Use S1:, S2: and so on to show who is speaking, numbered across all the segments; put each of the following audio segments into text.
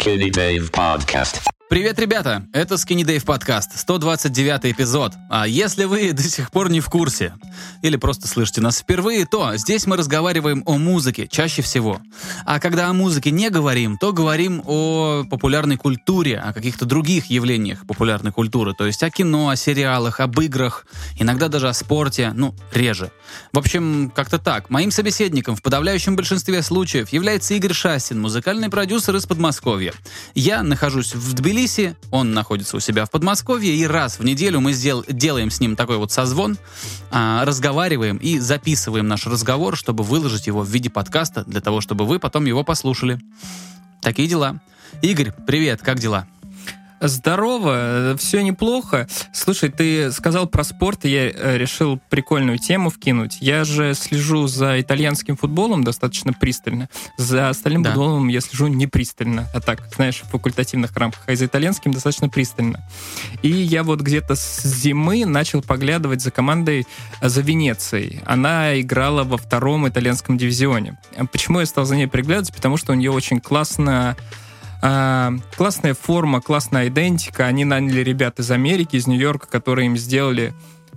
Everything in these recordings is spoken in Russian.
S1: Skinny Dave Podcast.
S2: Привет, ребята! Это Skinny Dave подкаст, 129 эпизод. А если вы до сих пор не в курсе, или просто слышите нас впервые, то здесь мы разговариваем о музыке чаще всего. А когда о музыке не говорим, то говорим о популярной культуре, о каких-то других явлениях популярной культуры, то есть о кино, о сериалах, об играх, иногда даже о спорте, ну, реже. В общем, как-то так. Моим собеседником в подавляющем большинстве случаев является Игорь Шастин, музыкальный продюсер из Подмосковья. Я нахожусь в Тбилиси, Тбилиси, он находится у себя в Подмосковье, и раз в неделю мы сдел- делаем с ним такой вот созвон, а, разговариваем и записываем наш разговор, чтобы выложить его в виде подкаста, для того, чтобы вы потом его послушали. Такие дела. Игорь, привет, как дела?
S3: Здорово, все неплохо. Слушай, ты сказал про спорт, и я э, решил прикольную тему вкинуть. Я же слежу за итальянским футболом достаточно пристально. За остальным
S2: Да.
S3: футболом я слежу не пристально, а так, знаешь, в факультативных рамках. А за итальянским достаточно пристально. И я вот где-то с зимы начал поглядывать за командой э, за Венецией. Она играла во втором итальянском дивизионе. А Почему я стал за ней приглядываться? Потому что у нее очень классно а, классная форма, классная идентика. Они наняли ребят из Америки, из Нью-Йорка, которые им сделали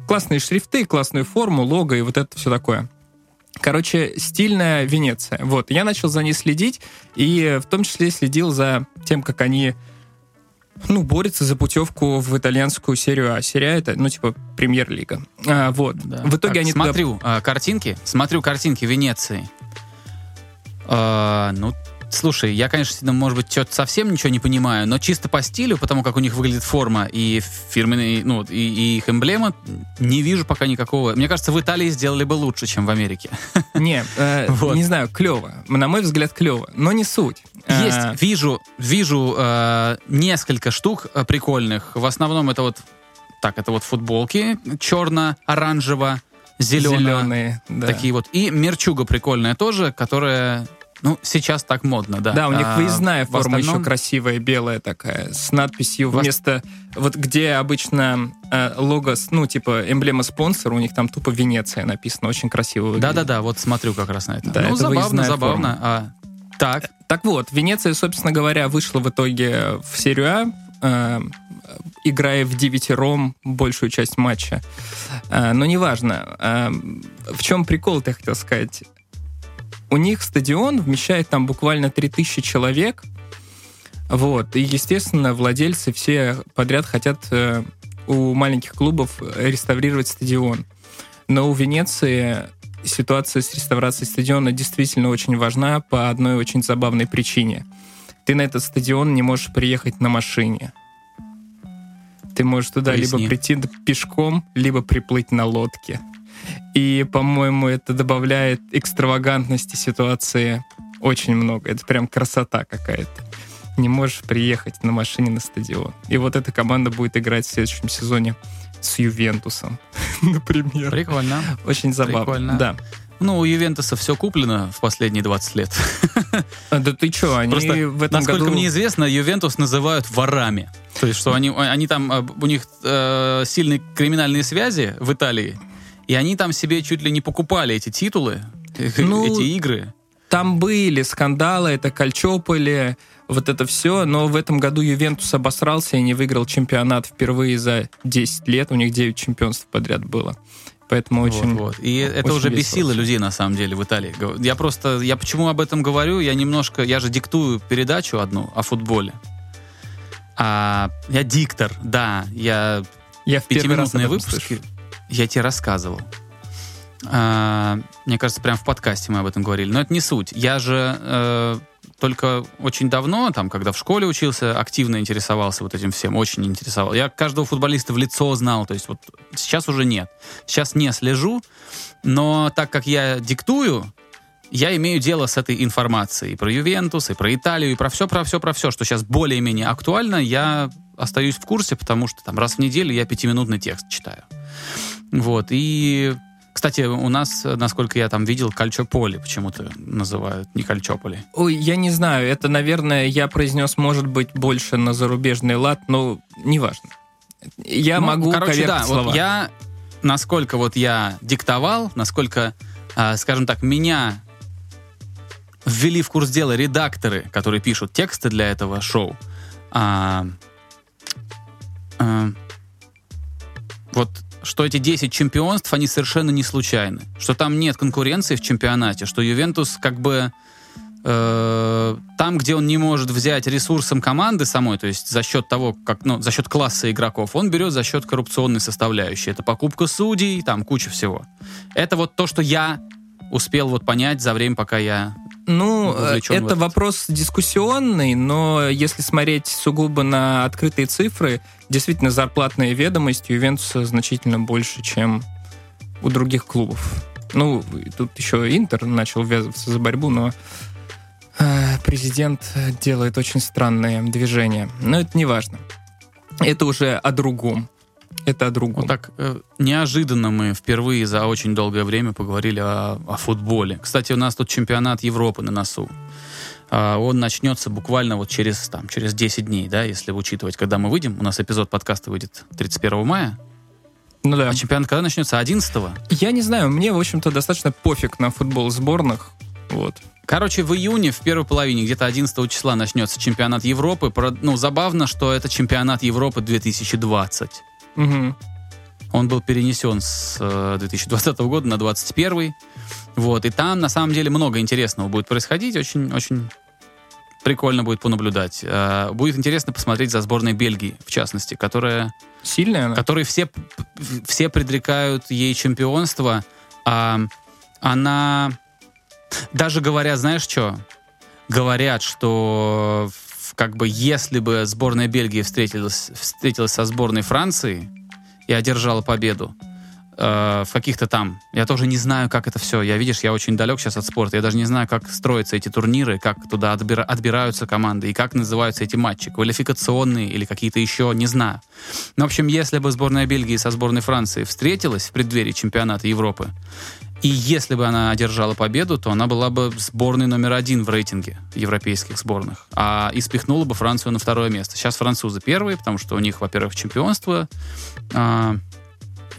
S3: классные шрифты, классную форму, лого и вот это все такое. Короче, стильная Венеция. Вот, я начал за ней следить, и в том числе следил за тем, как они ну, борются за путевку в итальянскую серию А. Серия А это, ну, типа, премьер-лига. А, вот.
S2: Да.
S3: В итоге
S2: Так,
S3: они туда-
S2: смотрю а, картинки, смотрю картинки Венеции. А, ну, слушай, я, конечно, может быть, что-то совсем ничего не понимаю, но чисто по стилю, потому как у них выглядит форма и фирменные, ну, и, и их эмблема, не вижу пока никакого. Мне кажется, в Италии сделали бы лучше, чем в Америке.
S3: Не, э,
S2: Вот.
S3: не знаю, клево. На мой взгляд, клево. Но не суть. А,
S2: Есть, вижу, вижу э, несколько штук э, прикольных. В основном это вот, так, это вот футболки черно-оранжево, зелено.
S3: Зеленые, да.
S2: Такие вот. И мерчуга прикольная тоже, которая, ну, сейчас так модно, да.
S3: Да, у них
S2: А,
S3: выездная
S2: в
S3: форма
S2: остальном-
S3: еще красивая, белая такая, с надписью вместо... Вот где обычно э, лого, ну, типа эмблема спонсора, у них там тупо Венеция написано, очень красиво выглядит.
S2: Да-да-да, вот смотрю как раз на это.
S3: Да,
S2: ну,
S3: это
S2: забавно, забавно. А, так,
S3: Так вот, Венеция, собственно говоря, вышла в итоге в серию А, э, играя в девятером большую часть матча. Э, но неважно. Э, в чем прикол, я хотел сказать? У них стадион вмещает там буквально 3000 человек. Вот. И, естественно, владельцы все подряд хотят э, у маленьких клубов реставрировать стадион. Но у Венеции ситуация с реставрацией стадиона действительно очень важна по одной очень забавной причине. Ты на этот стадион не можешь приехать на машине. Ты можешь туда
S2: Поясни.
S3: либо прийти пешком, либо приплыть на лодке. И, по-моему, это добавляет экстравагантности ситуации очень много. Это прям красота какая-то. Не можешь приехать на машине на стадион. И вот эта команда будет играть в следующем сезоне с Ювентусом, например.
S2: прикольно.
S3: Очень забавно.
S2: Прикольно.
S3: Да.
S2: Ну, у Ювентуса все куплено в последние 20 лет.
S3: А, Да ты что, они
S2: Просто,
S3: в этом
S2: насколько
S3: году...
S2: мне известно, Ювентус называют ворами. То есть, что они, они там, э, у них э, сильные криминальные связи в Италии, и они там себе чуть ли не покупали эти титулы,
S3: Ну,
S2: эти игры.
S3: Там были скандалы, это Кальчополи, вот это все, но в этом году Ювентус обосрался и не выиграл чемпионат впервые за 10 лет, у них 9 чемпионств подряд было. Поэтому очень...
S2: Вот, вот. И это
S3: очень
S2: уже
S3: весело
S2: бесило людей, на самом деле, в Италии. Я просто, я почему об этом говорю, я немножко, я же диктую передачу одну о футболе. А, я диктор, да, я
S3: Я в
S2: пятиминутные выпуски,
S3: слышу.
S2: Я тебе рассказывал. А, мне кажется, прям в подкасте мы об этом говорили. Но это не суть. Я же э, только очень давно, там, когда в школе учился, активно интересовался вот этим всем, очень интересовал. Я каждого футболиста в лицо знал, то есть вот сейчас уже нет. Сейчас не слежу, но так как я диктую, я имею дело с этой информацией и про Ювентус, и про Италию, и про все, про все, про все, что сейчас более-менее актуально, я остаюсь в курсе, потому что там раз в неделю я пятиминутный текст читаю. Вот, и кстати, у нас, насколько я там видел, Кальчополи почему-то называют, не Кальчополи.
S3: Ой, я не знаю, это, наверное, я произнес, может быть, больше на зарубежный лад, но неважно. Я
S2: Ну,
S3: могу
S2: короче, да,
S3: слова.
S2: вот я, насколько вот я диктовал, насколько, а, скажем так, меня ввели в курс дела редакторы, которые пишут тексты для этого шоу. А, а, вот что эти 10 чемпионств, они совершенно не случайны. Что там нет конкуренции в чемпионате, что Ювентус как бы э, там, где он не может взять ресурсом команды самой, то есть за счет того, как, ну, за счет класса игроков, он берет за счет коррупционной составляющей. Это покупка судей, там куча всего. Это вот то, что я успел вот понять за время, пока я
S3: Ну, это вопрос дискуссионный, но если смотреть сугубо на открытые цифры, действительно зарплатная ведомость Ювентуса значительно больше, чем у других клубов. Ну, тут еще Интер начал ввязываться за борьбу, но э, президент делает очень странные движения. Но это не важно. Это уже о другом. Это о другом.
S2: Вот так э, неожиданно мы впервые за очень долгое время поговорили о, о футболе. Кстати, у нас тут чемпионат Европы на носу. А, он начнется буквально вот через, там, через 10 дней, да, если учитывать, когда мы выйдем. У нас эпизод подкаста выйдет 31 мая.
S3: Ну да.
S2: А чемпионат когда начнется? 11
S3: Я не знаю, мне, в общем-то, достаточно пофиг на футбол сборных. Вот.
S2: Короче, в июне, в первой половине, где-то 11 числа начнется чемпионат Европы. Ну, забавно, что это чемпионат Европы 2020.
S3: Мгм.
S2: Он был перенесен с э, 2020 года на 2021. Вот, и там, на самом деле, много интересного будет происходить. Очень, очень прикольно будет понаблюдать. Э, Будет интересно посмотреть за сборной Бельгии, в частности, которая,
S3: Сильная она?
S2: которые все, все предрекают ей чемпионство. А она... Даже говорят, знаешь что? Говорят, что как бы если бы сборная Бельгии встретилась, встретилась со сборной Франции и одержала победу, э, в каких-то там. Я тоже не знаю, как это все. Я, видишь, я очень далек сейчас от спорта. Я даже не знаю, как строятся эти турниры, как туда отбира- отбираются команды и как называются эти матчи. Квалификационные или какие-то еще, не знаю. Ну, в общем, если бы сборная Бельгии со сборной Франции встретилась в преддверии чемпионата Европы, и если бы она одержала победу, то она была бы сборной номер один в рейтинге европейских сборных. А и спихнула бы Францию на второе место. Сейчас французы первые, потому что у них, во-первых, чемпионство, а,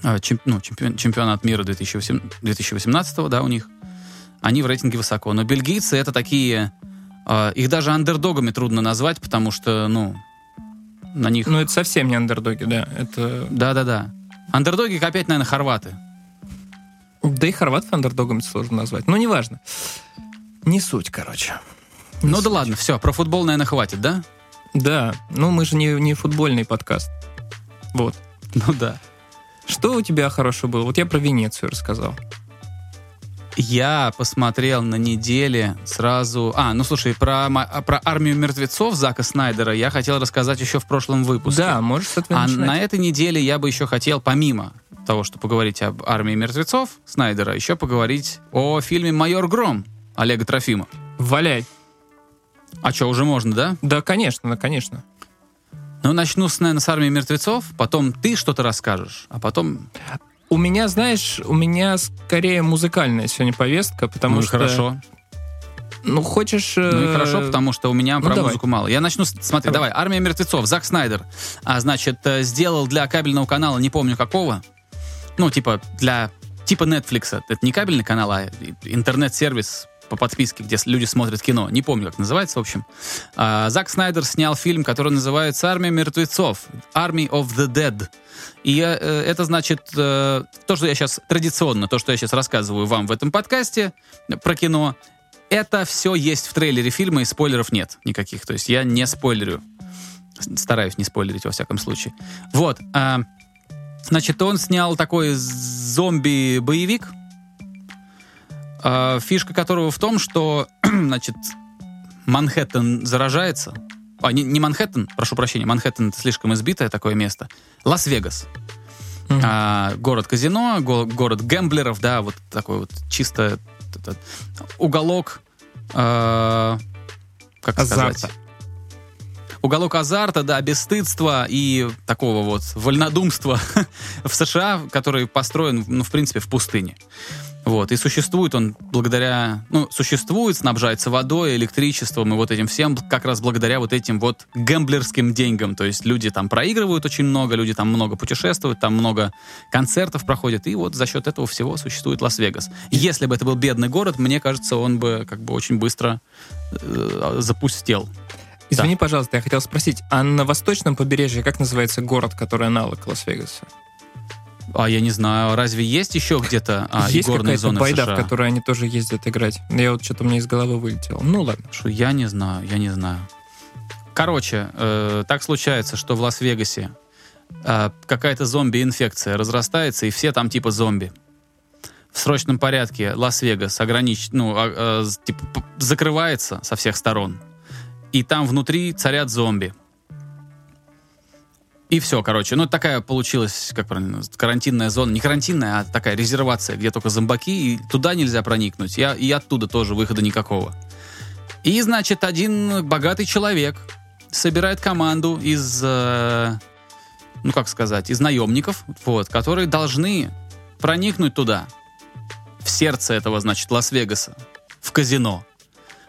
S2: а, чем- ну, чемпион- чемпионат мира 2008 2018, да, у них. Они в рейтинге высоко. Но бельгийцы это такие... а, их даже андердогами трудно назвать, потому что, ну, на них...
S3: Ну, это совсем не андердоги, да. Это...
S2: Да-да-да. Андердоги опять, наверное, хорваты.
S3: Да и хорватов андердогами сложно назвать. Ну, неважно. Не суть, короче. Не
S2: ну да
S3: суть.
S2: ладно, все, про футбол, наверное, хватит, да?
S3: Да, ну мы же не, не футбольный подкаст. Вот.
S2: Ну да.
S3: Что у тебя хорошего было? Вот я про Венецию рассказал.
S2: Я посмотрел на неделе сразу... А, ну слушай, про, про армию мертвецов Зака Снайдера я хотел рассказать еще в прошлом выпуске.
S3: Да, можешь с этого
S2: А
S3: начинать.
S2: на этой неделе я бы еще хотел, помимо того, что поговорить об армии мертвецов Снайдера, еще поговорить о фильме «Майор Гром» Олега Трофима.
S3: Валяй.
S2: А что, уже можно, да?
S3: Да, конечно, да, конечно.
S2: Ну, начну, с, наверное, с армии мертвецов, потом ты что-то расскажешь, а потом...
S3: У меня, знаешь, у меня скорее музыкальная сегодня повестка, потому
S2: ну,
S3: что...
S2: хорошо.
S3: Ну, хочешь...
S2: Ну и
S3: э,
S2: хорошо, потому что у меня
S3: ну,
S2: про
S3: давай.
S2: музыку мало. Я начну, с- смотри,
S3: Давай.
S2: давай. «Армия мертвецов», Зак Снайдер, а, значит, э, сделал для кабельного канала, не помню какого, ну, типа, для, типа Netflix. Это не кабельный канал, а интернет-сервис по подписке, где люди смотрят кино. Не помню, как называется, в общем. А, Зак Снайдер снял фильм, который называется «Армия мертвецов», «Army of the Dead». И э, э, это значит, э, то, что я сейчас традиционно, то, что я сейчас рассказываю вам в этом подкасте про кино, это все есть в трейлере фильма, и спойлеров нет никаких. То есть я не спойлерю. Стараюсь не спойлерить, во всяком случае. Вот. а, значит, он снял такой зомби-боевик, а, фишка которого в том, что, значит, Манхэттен заражается. А, не, не Манхэттен, прошу прощения, Манхэттен это слишком избитое такое место. Лас-Вегас.
S3: Мгм.
S2: А, город казино, го- город гэмблеров, да, вот такой вот чисто этот, уголок, а, как
S3: Азарта.
S2: сказать? Уголок азарта, да, бесстыдства и такого вот вольнодумства в США, который построен, ну, в принципе, в пустыне. Вот, и существует он благодаря, ну, существует, снабжается водой, электричеством и вот этим всем как раз благодаря вот этим вот гэмблерским деньгам. То есть люди там проигрывают очень много, люди там много путешествуют, там много концертов проходят, и вот за счет этого всего существует Лас-Вегас. Если бы это был бедный город, мне кажется, он бы как бы очень быстро э, запустел.
S3: Извини, пожалуйста, я хотел спросить, а на восточном побережье как называется город, который аналог Лас-Вегаса?
S2: А я не знаю, разве есть еще где-то а,
S3: Есть какая-то
S2: зоны
S3: байда,
S2: США?
S3: в которой они тоже ездят играть. Я вот что-то меня из головы вылетело. Ну ладно.
S2: Что я не знаю, я не знаю. Короче, э, так случается, что в Лас-Вегасе э, какая-то зомби-инфекция разрастается, и все там типа зомби. В срочном порядке Лас-Вегас огранич... ну, а, э, з- типа, закрывается со всех сторон. И там внутри царят зомби. И все, короче. Ну, такая получилась, как правильно, карантинная зона. Не карантинная, а такая резервация, где только зомбаки, и туда нельзя проникнуть. И, и оттуда тоже выхода никакого. И, значит, один богатый человек собирает команду из, э, ну, как сказать, из наемников, вот, которые должны проникнуть туда, в сердце этого, значит, Лас-Вегаса, в казино,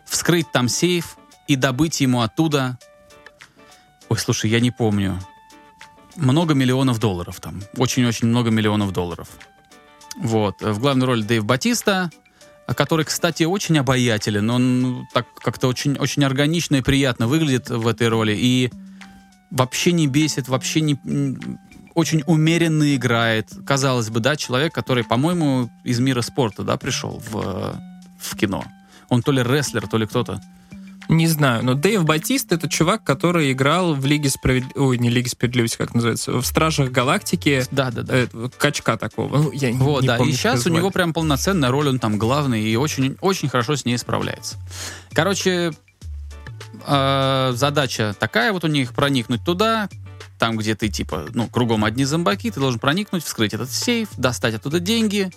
S2: вскрыть там сейф и добыть ему оттуда... Ой, слушай, я не помню. Много миллионов долларов там. Очень-очень много миллионов долларов. Вот. В главной роли Дэйв Батиста, который, кстати, очень обаятелен. Он ну, так как-то очень, очень органично и приятно выглядит в этой роли. И вообще не бесит, вообще не... Очень умеренно играет. Казалось бы, да, человек, который, по-моему, из мира спорта, да, пришел в, э, в кино. Он то ли рестлер, то ли кто-то.
S3: Не знаю, но Дэйв Батист это чувак, который играл в Лиге Справедливости... Ой, не Лиге Справедливости, как называется? В Стражах Галактики.
S2: Да, да, да.
S3: э, качка такого. Ну, я
S2: Вот,
S3: не
S2: да.
S3: помню,
S2: и сейчас у него прям полноценная роль, он там главный и очень, очень хорошо с ней справляется. Короче, э, задача такая вот у них проникнуть туда, там, где ты типа, ну, кругом одни зомбаки, ты должен проникнуть, вскрыть этот сейф, достать оттуда деньги.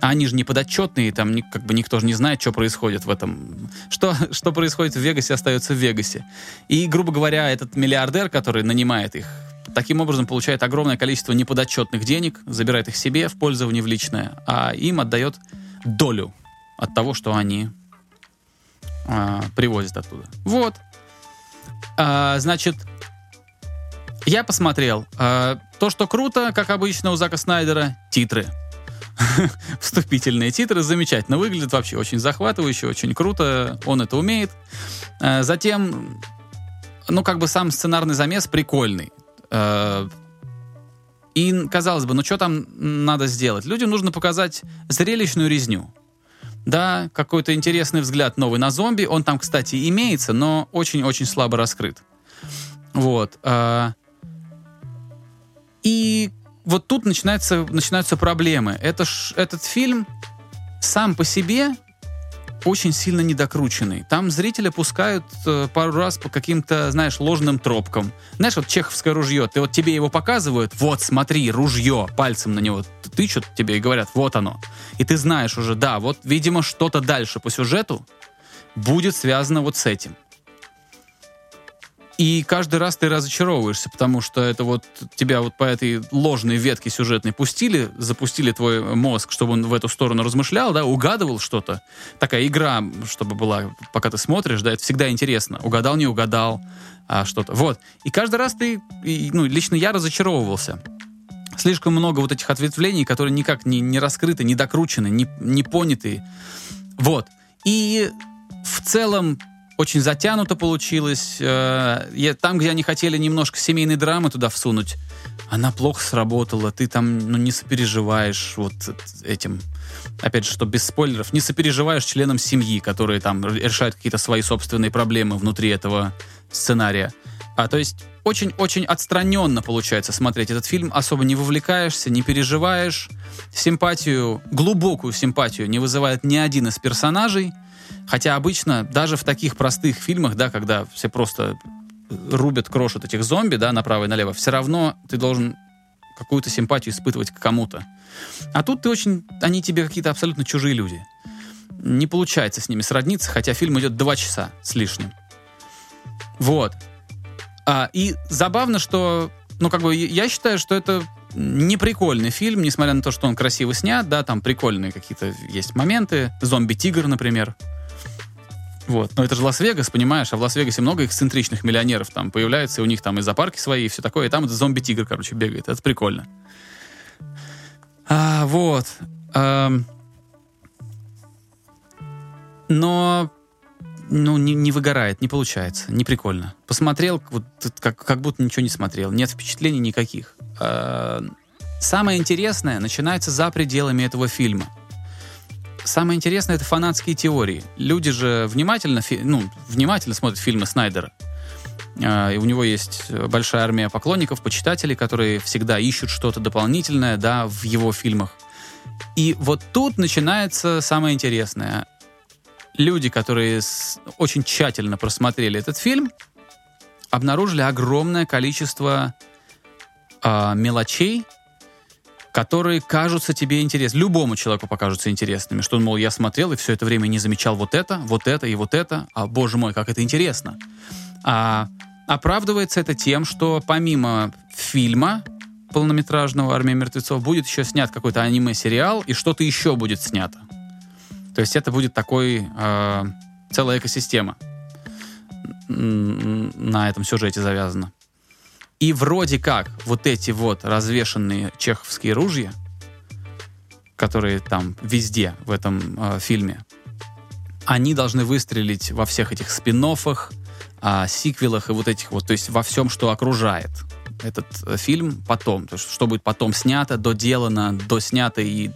S2: А они же не подотчетные, там как бы никто же не знает, что происходит в этом. Что, что происходит в Вегасе, остается в Вегасе. И, грубо говоря, этот миллиардер, который нанимает их, таким образом получает огромное количество неподотчетных денег, забирает их себе в пользование в личное, а им отдает долю от того, что они а, привозят оттуда. Вот. А, значит, я посмотрел. А, то, что круто, как обычно у Зака Снайдера, титры. Вступительные титры замечательно выглядят, вообще очень захватывающе, очень круто, он это умеет. А, затем, ну, как бы сам сценарный замес прикольный. А, и, казалось бы, ну что там надо сделать? Людям нужно показать зрелищную резню. Да, какой-то интересный взгляд новый на зомби. Он там, кстати, имеется, но очень-очень слабо раскрыт. Вот. а. И вот тут начинается, начинаются проблемы. Это ж, этот фильм сам по себе очень сильно недокрученный. Там зрителя пускают э, пару раз по каким-то, знаешь, ложным тропкам. Знаешь, вот чеховское ружье, ты вот тебе его показывают, вот смотри, ружье, пальцем на него тычут тебе и говорят, вот оно. И ты знаешь уже, да, вот, видимо, что-то дальше по сюжету будет связано вот с этим. И каждый раз ты разочаровываешься, потому что это вот тебя вот по этой ложной ветке сюжетной пустили, запустили твой мозг, чтобы он в эту сторону размышлял, да, угадывал что-то. Такая игра, чтобы была, пока ты смотришь, да, это всегда интересно. Угадал, не угадал, а что-то. Вот. И каждый раз ты, и, ну, лично я разочаровывался. Слишком много вот этих ответвлений, которые никак не, не раскрыты, не докручены, не, не поняты. Вот. И в целом очень затянуто получилось. Э, Там, где они хотели немножко семейной драмы туда всунуть, она плохо сработала. Ты там ну, не сопереживаешь вот этим. Опять же, что без спойлеров, не сопереживаешь членам семьи, которые там решают какие-то свои собственные проблемы внутри этого сценария. А то есть очень-очень отстраненно получается смотреть этот фильм, особо не вовлекаешься, не переживаешь. Симпатию, глубокую симпатию не вызывает ни один из персонажей. Хотя обычно даже в таких простых фильмах, да, когда все просто рубят, крошат этих зомби, да, направо и налево, все равно ты должен какую-то симпатию испытывать к кому-то. А тут ты очень... Они тебе какие-то абсолютно чужие люди. Не получается с ними сродниться, хотя фильм идет два часа с лишним. Вот. А, и забавно, что, ну, как бы, я считаю, что это неприкольный фильм, несмотря на то, что он красиво снят, да, там прикольные какие-то есть моменты. Зомби-тигр, например. Вот. Но это же Лас-Вегас, понимаешь, а в Лас-Вегасе много эксцентричных миллионеров там появляются, и у них там и зоопарки свои, и все такое, и там зомби-тигр, короче, бегает. Это прикольно. А, вот. Ам. Но ну, не, не выгорает, не получается, не прикольно. Посмотрел, вот как, как будто ничего не смотрел, нет впечатлений никаких. А, самое интересное начинается за пределами этого фильма. Самое интересное это фанатские теории. Люди же внимательно, ну, внимательно смотрят фильмы Снайдера. А, и у него есть большая армия поклонников, почитателей, которые всегда ищут что-то дополнительное, да, в его фильмах. И вот тут начинается самое интересное люди, которые очень тщательно просмотрели этот фильм, обнаружили огромное количество а, мелочей, которые кажутся тебе интересными. Любому человеку покажутся интересными. Что, мол, я смотрел и все это время не замечал вот это, вот это и вот это. А, боже мой, как это интересно. А, оправдывается это тем, что помимо фильма полнометражного «Армия мертвецов» будет еще снят какой-то аниме-сериал, и что-то еще будет снято. То есть это будет такой э, целая экосистема на этом сюжете завязана. И вроде как вот эти вот развешенные чеховские ружья, которые там везде в этом э, фильме, они должны выстрелить во всех этих спин а, сиквелах и вот этих вот, то есть во всем, что окружает этот э, фильм потом, то есть что будет потом снято, доделано, доснято и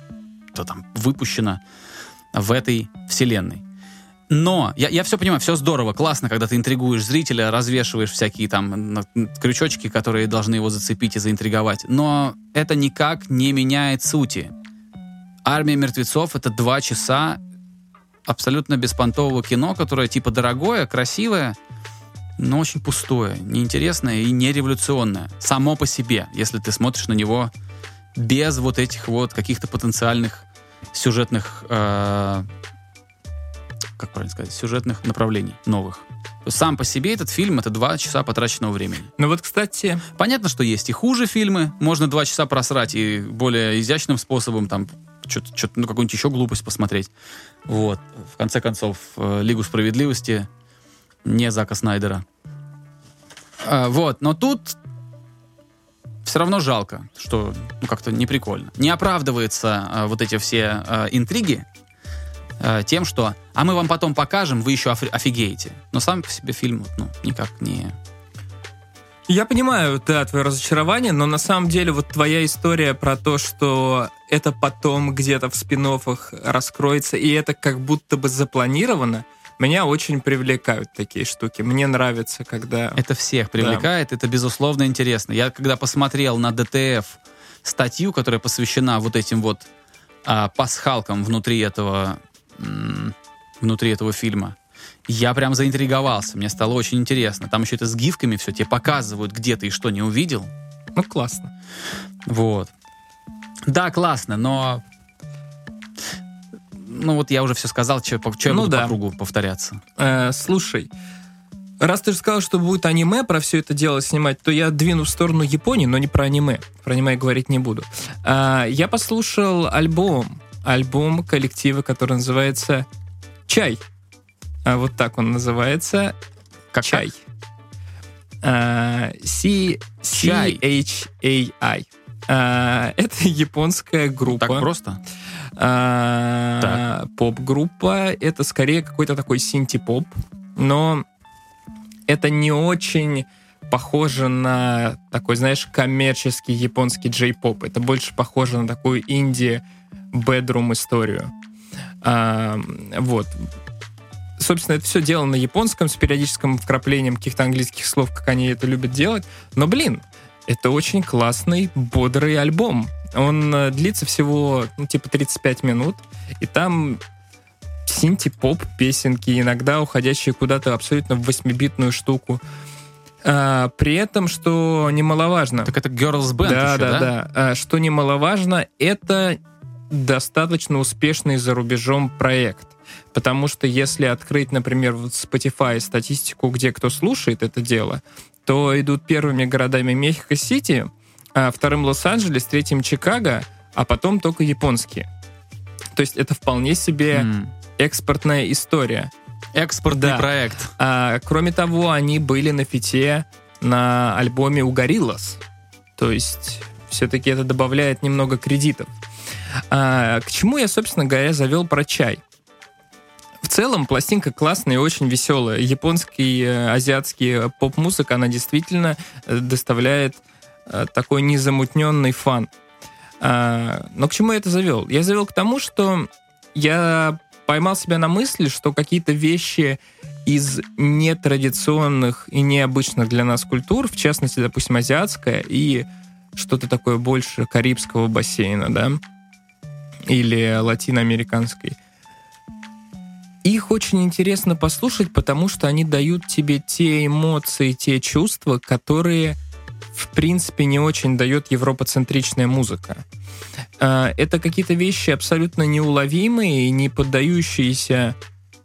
S2: то там выпущено в этой вселенной. Но я, я все понимаю, все здорово, классно, когда ты интригуешь зрителя, развешиваешь всякие там крючочки, которые должны его зацепить и заинтриговать. Но это никак не меняет сути. Армия мертвецов это два часа абсолютно беспонтового кино, которое типа дорогое, красивое, но очень пустое, неинтересное и не революционное. Само по себе, если ты смотришь на него без вот этих вот каких-то потенциальных сюжетных, э, правильно сказать, сюжетных направлений новых. Сам по себе этот фильм это два часа потраченного времени.
S3: Ну вот, кстати,
S2: Понятно, что есть и хуже фильмы, можно два часа просрать и более изящным способом там что-то, что-то, ну, какую-нибудь еще глупость посмотреть. Вот. В конце концов, э, Лигу справедливости не Зака Снайдера. А, вот, но тут все равно жалко, что ну, как-то неприкольно. Не оправдывается а, вот эти все а, интриги а, тем, что «а мы вам потом покажем, вы еще офи- офигеете». Но сам по себе фильм ну, никак не...
S3: Я понимаю, да, твое разочарование, но на самом деле вот твоя история про то, что это потом где-то в спин раскроется, и это как будто бы запланировано, меня очень привлекают такие штуки. Мне нравится, когда...
S2: Это всех привлекает, это безусловно интересно. Я когда посмотрел на ДТФ статью, которая посвящена вот этим вот а, пасхалкам внутри этого внутри этого фильма, я прям заинтриговался. Мне стало очень интересно. Там еще это с гифками все тебе показывают, где ты и что не увидел.
S3: Ну, классно.
S2: Вот. Да, классно, но ну вот я уже все сказал, что, я
S3: Ну
S2: буду
S3: да.
S2: по кругу повторяться.
S3: Э, слушай, раз ты же сказал, что будет аниме про все это дело снимать, то я двину в сторону Японии, но не про аниме. Про аниме я говорить не буду. А, я послушал альбом. Альбом коллектива, который называется «Чай». А, вот так он называется.
S2: Как
S3: Чай. А, C-
S2: Чай.
S3: C-H-A-I. А, это японская группа.
S2: Так просто?
S3: А, Поп-группа. Это скорее какой-то такой синти-поп, но это не очень похоже на такой, знаешь, коммерческий японский джей-поп. Это больше похоже на такую инди-бедрум историю. А, вот. Собственно, это все дело на японском с периодическим вкраплением каких-то английских слов, как они это любят делать. Но, блин, это очень классный, бодрый альбом. Он э, длится всего, ну, типа 35 минут, и там синти-поп песенки, иногда уходящие куда-то абсолютно в восьмибитную штуку. А, при этом, что немаловажно...
S2: Так это Girls Band
S3: да,
S2: еще,
S3: да,
S2: да?
S3: да. А, Что немаловажно, это достаточно успешный за рубежом проект. Потому что если открыть, например, вот Spotify статистику, где кто слушает это дело, то идут первыми городами Мехико-Сити, а вторым Лос-Анджелес, третьим Чикаго, а потом только японские. То есть это вполне себе
S2: М.
S3: экспортная история.
S2: Экспортный
S3: Да.
S2: проект.
S3: А, кроме того, они были на фите на альбоме у Gorillaz. То есть все-таки это добавляет немного кредитов. А, к чему я, собственно говоря, завел про чай? В целом, пластинка классная и очень веселая. Японский, э, азиатский э, поп-музыка, она действительно э, доставляет такой незамутненный фан. А, но к чему я это завел? Я завел к тому, что я поймал себя на мысли, что какие-то вещи из нетрадиционных и необычных для нас культур, в частности, допустим, азиатская и что-то такое больше карибского бассейна, да, или латиноамериканской. Их очень интересно послушать, потому что они дают тебе те эмоции, те чувства, которые, в принципе, не очень дает европоцентричная музыка. А, Это какие-то вещи абсолютно неуловимые и не поддающиеся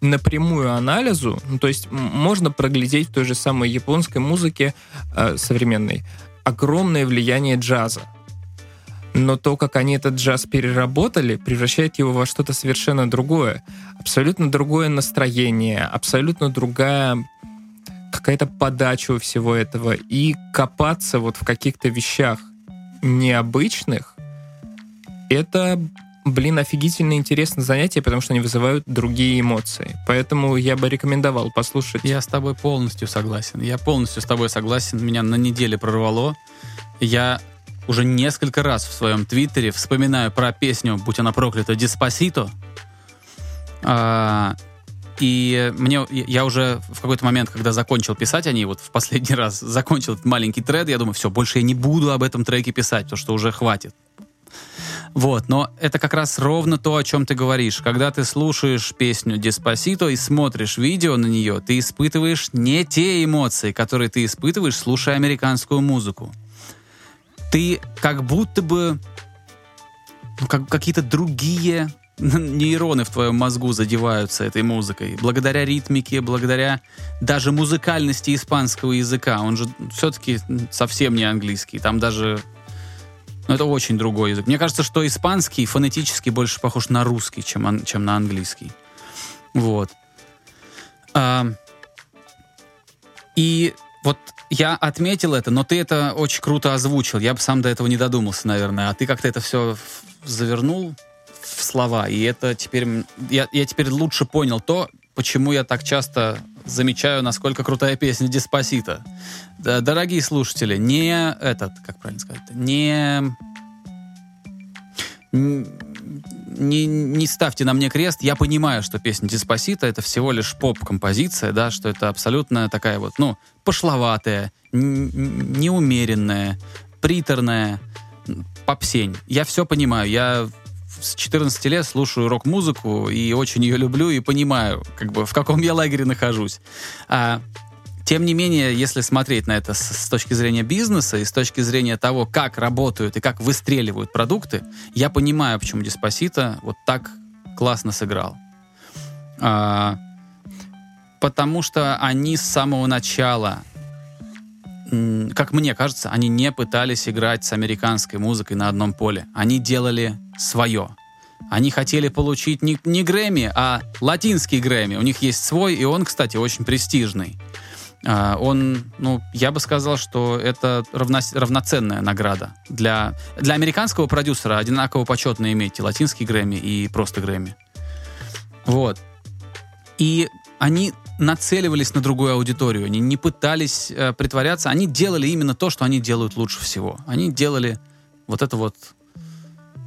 S3: напрямую анализу. Ну, то есть можно проглядеть в той же самой японской музыке э, современной огромное влияние джаза. Но то, как они этот джаз переработали, превращает его во что-то совершенно другое. Абсолютно другое настроение, абсолютно другая какая-то подача у всего этого. И копаться вот в каких-то вещах необычных, это, блин, офигительно интересное занятие, потому что они вызывают другие эмоции. Поэтому я бы рекомендовал послушать.
S2: Я с тобой полностью согласен. Я полностью с тобой согласен. Меня на неделе прорвало. Я уже несколько раз в своем твиттере вспоминаю про песню «Будь она проклята, Диспосито». А, и мне, я уже в какой-то момент, когда закончил писать о ней, вот в последний раз закончил этот маленький тред, я думаю, все, больше я не буду об этом треке писать, потому что уже хватит. Вот, но это как раз ровно то, о чем ты говоришь. Когда ты слушаешь песню Деспасито и смотришь видео на нее, ты испытываешь не те эмоции, которые ты испытываешь, слушая американскую музыку. Ты как будто бы ну, как, какие-то другие нейроны в твоем мозгу задеваются этой музыкой. Благодаря ритмике, благодаря даже музыкальности испанского языка. Он же все-таки совсем не английский. Там даже ну, это очень другой язык. Мне кажется, что испанский фонетически больше похож на русский, чем, ан- чем на английский. Вот. А, и вот я отметил это, но ты это очень круто озвучил. Я бы сам до этого не додумался, наверное. А ты как-то это все завернул в слова. И это теперь... Я, я теперь лучше понял то, почему я так часто замечаю, насколько крутая песня Диспосита. Дорогие слушатели, не этот, как правильно сказать, не не, не ставьте на мне крест. Я понимаю, что песня Диспосита это всего лишь поп-композиция, да, что это абсолютно такая вот, ну, пошловатая, неумеренная, приторная попсень. Я все понимаю. Я с 14 лет слушаю рок-музыку и очень ее люблю и понимаю, как бы в каком я лагере нахожусь. А, тем не менее, если смотреть на это с, с точки зрения бизнеса и с точки зрения того, как работают и как выстреливают продукты, я понимаю, почему Диспосита вот так классно сыграл. А, потому что они с самого начала, как мне кажется, они не пытались играть с американской музыкой на одном поле. Они делали свое. Они хотели получить не, не Грэмми, а латинский Грэмми. У них есть свой, и он, кстати, очень престижный. А, он, ну, я бы сказал, что это равнос- равноценная награда. Для, для американского продюсера одинаково почетно иметь и латинский Грэмми, и просто Грэмми. Вот. И они нацеливались на другую аудиторию, они не пытались э, притворяться, они делали именно то, что они делают лучше всего. Они делали вот это вот,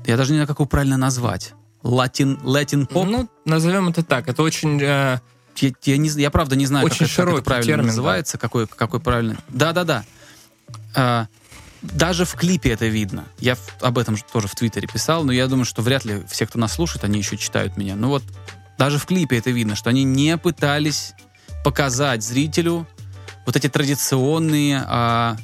S2: я даже не знаю, как его правильно назвать. Латин, латин поп.
S3: Ну, назовем это так. Это очень... э,
S2: Я, я не, я правда не знаю,
S3: Очень
S2: как, это- как это
S3: широкий
S2: правильно
S3: термин,
S2: называется, какой, какой правильно. Да-да-да. А, даже в клипе это видно. Я в- об этом же тоже в Твиттере писал, но я думаю, что вряд ли все, кто нас слушает, они еще читают меня. Ну вот даже в клипе это видно, что они не пытались показать зрителю вот эти традиционные а,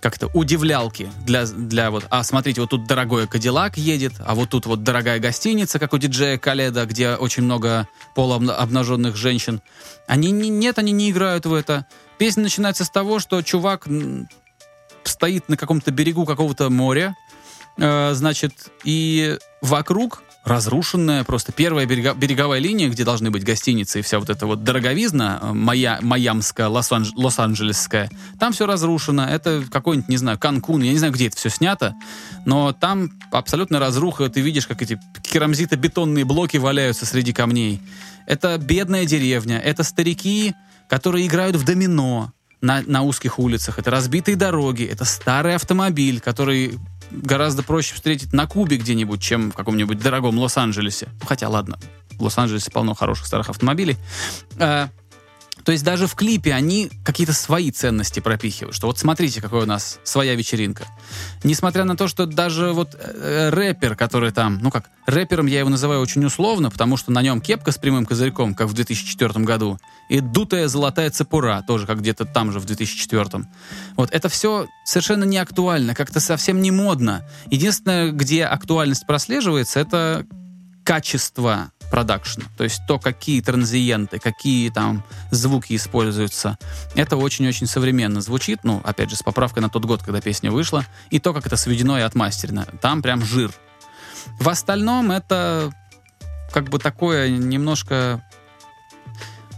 S2: как-то удивлялки для, для вот, а смотрите, вот тут дорогой Кадиллак едет, а вот тут вот дорогая гостиница, как у диджея Каледа, где очень много полуобнаженных женщин. Они не, нет, они не играют в это. Песня начинается с того, что чувак стоит на каком-то берегу какого-то моря, э, значит, и вокруг разрушенная просто первая берега, береговая линия, где должны быть гостиницы и вся вот эта вот дороговизна э, моя, майамская, Лос-Анджелесская, там все разрушено. Это какой-нибудь, не знаю, Канкун, я не знаю, где это все снято, но там абсолютно разруха. Ты видишь, как эти керамзито-бетонные блоки валяются среди камней. Это бедная деревня, это старики, которые играют в домино на, на узких улицах, это разбитые дороги, это старый автомобиль, который гораздо проще встретить на Кубе где-нибудь, чем в каком-нибудь дорогом Лос-Анджелесе. Хотя, ладно, в Лос-Анджелесе полно хороших старых автомобилей. А, то есть даже в клипе они какие-то свои ценности пропихивают, что вот смотрите, какая у нас своя вечеринка. Несмотря на то, что даже вот э, рэпер, который там, ну как, рэпером я его называю очень условно, потому что на нем кепка с прямым козырьком, как в 2004 году, и дутая золотая цепура, тоже как где-то там же в 2004. Вот это все совершенно не актуально, как-то совсем не модно. Единственное, где актуальность прослеживается, это качество продакшена. То есть то, какие транзиенты, какие там звуки используются. Это очень-очень современно звучит. Ну, опять же, с поправкой на тот год, когда песня вышла. И то, как это сведено и отмастерено. Там прям жир. В остальном это как бы такое немножко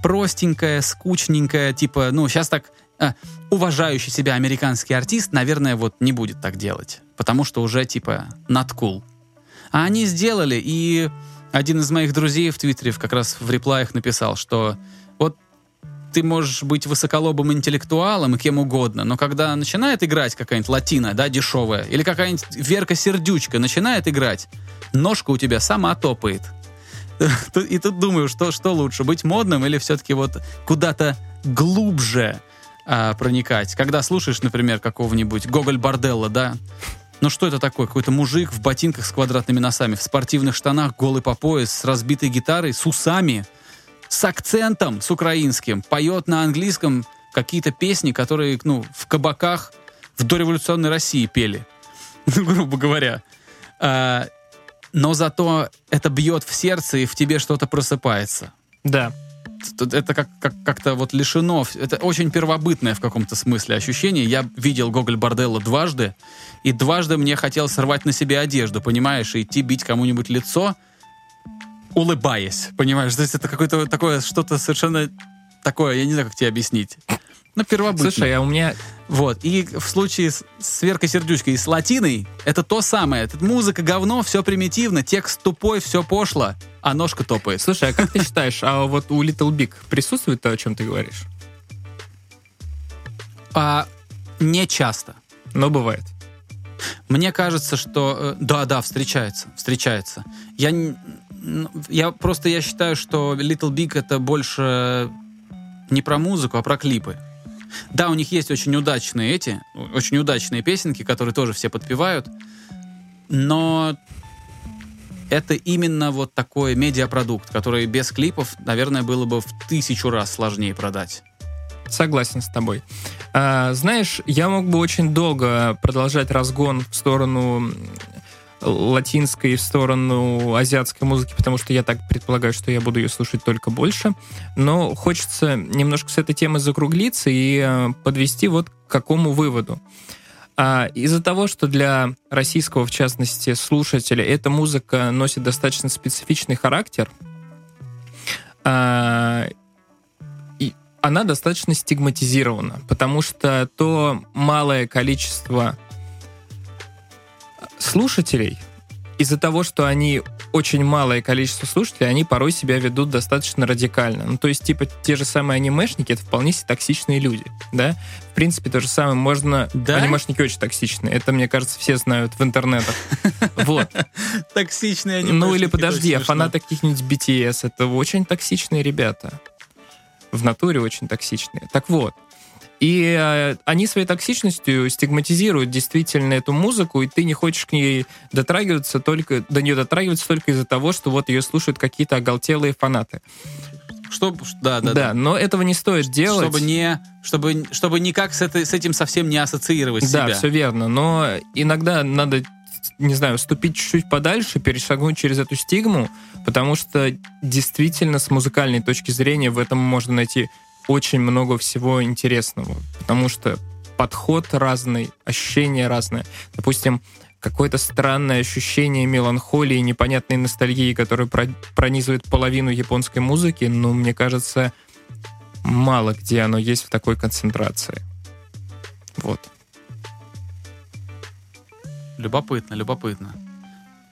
S2: простенькое, скучненькое, типа, ну, сейчас так э, уважающий себя американский артист, наверное, вот не будет так делать, потому что уже, типа, not cool. А они сделали, и один из моих друзей в Твиттере как раз в реплаях написал, что вот ты можешь быть высоколобым интеллектуалом и кем угодно, но когда начинает играть какая-нибудь латина, да, дешевая, или какая-нибудь Верка Сердючка начинает играть, ножка у тебя сама топает. И тут думаю, что, что лучше, быть модным или все-таки вот куда-то глубже а, проникать? Когда слушаешь, например, какого-нибудь Гоголь Борделла, да, ну что это такое? Какой-то мужик в ботинках с квадратными носами, в спортивных штанах, голый по пояс, с разбитой гитарой, с усами, с акцентом, с украинским, поет на английском какие-то песни, которые, ну, в кабаках в дореволюционной России пели, ну, грубо говоря. А, но зато это бьет в сердце, и в тебе что-то просыпается.
S3: Да
S2: это как, как, как-то вот лишено, это очень первобытное в каком-то смысле ощущение. Я видел Гоголь Борделла дважды, и дважды мне хотелось сорвать на себе одежду, понимаешь, и идти бить кому-нибудь лицо, улыбаясь, понимаешь? То есть это какое-то такое, что-то совершенно такое, я не знаю, как тебе объяснить. Ну, первобытно.
S3: Слушай, а у меня...
S2: Вот, и в случае с, с Веркой Сердючкой и с латиной, это то самое. Это музыка говно, все примитивно, текст тупой, все пошло, а ножка топает.
S3: Слушай, а как ты считаешь, а вот у Little Big присутствует то, о чем ты говоришь?
S2: А, не часто.
S3: Но бывает.
S2: Мне кажется, что... Э, да, да, встречается, встречается. Я, я просто я считаю, что Little Big это больше не про музыку, а про клипы. Да, у них есть очень удачные эти, очень удачные песенки, которые тоже все подпевают, но это именно вот такой медиапродукт, который без клипов, наверное, было бы в тысячу раз сложнее продать.
S3: Согласен с тобой. А, знаешь, я мог бы очень долго продолжать разгон в сторону латинской в сторону азиатской музыки, потому что я так предполагаю, что я буду ее слушать только больше. Но хочется немножко с этой темы закруглиться и э, подвести вот к какому выводу. А из-за того, что для российского, в частности, слушателя эта музыка носит достаточно специфичный характер, а, и она достаточно стигматизирована, потому что то малое количество слушателей, из-за того, что они очень малое количество слушателей, они порой себя ведут достаточно радикально. Ну, то есть, типа, те же самые анимешники — это вполне себе токсичные люди, да? В принципе, то же самое можно...
S2: Да?
S3: Анимешники очень токсичные. Это, мне кажется, все знают в интернетах. Вот.
S2: Токсичные анимешники.
S3: Ну, или подожди, а фанаты каких-нибудь BTS — это очень токсичные ребята. В натуре очень токсичные. Так вот, и э, они своей токсичностью стигматизируют действительно эту музыку, и ты не хочешь к ней дотрагиваться только, до нее дотрагиваться только из-за того, что вот ее слушают какие-то оголтелые фанаты.
S2: Что, да, да,
S3: да, да. но этого не стоит делать.
S2: Чтобы, не, чтобы, чтобы никак с, это, с этим совсем не ассоциировать
S3: да,
S2: себя.
S3: Да, все верно. Но иногда надо, не знаю, ступить чуть-чуть подальше, перешагнуть через эту стигму, потому что действительно с музыкальной точки зрения в этом можно найти очень много всего интересного, потому что подход разный, ощущение разное. Допустим, какое-то странное ощущение меланхолии, непонятной ностальгии, которая пронизывает половину японской музыки, ну, мне кажется, мало где оно есть в такой концентрации. Вот.
S2: Любопытно, любопытно.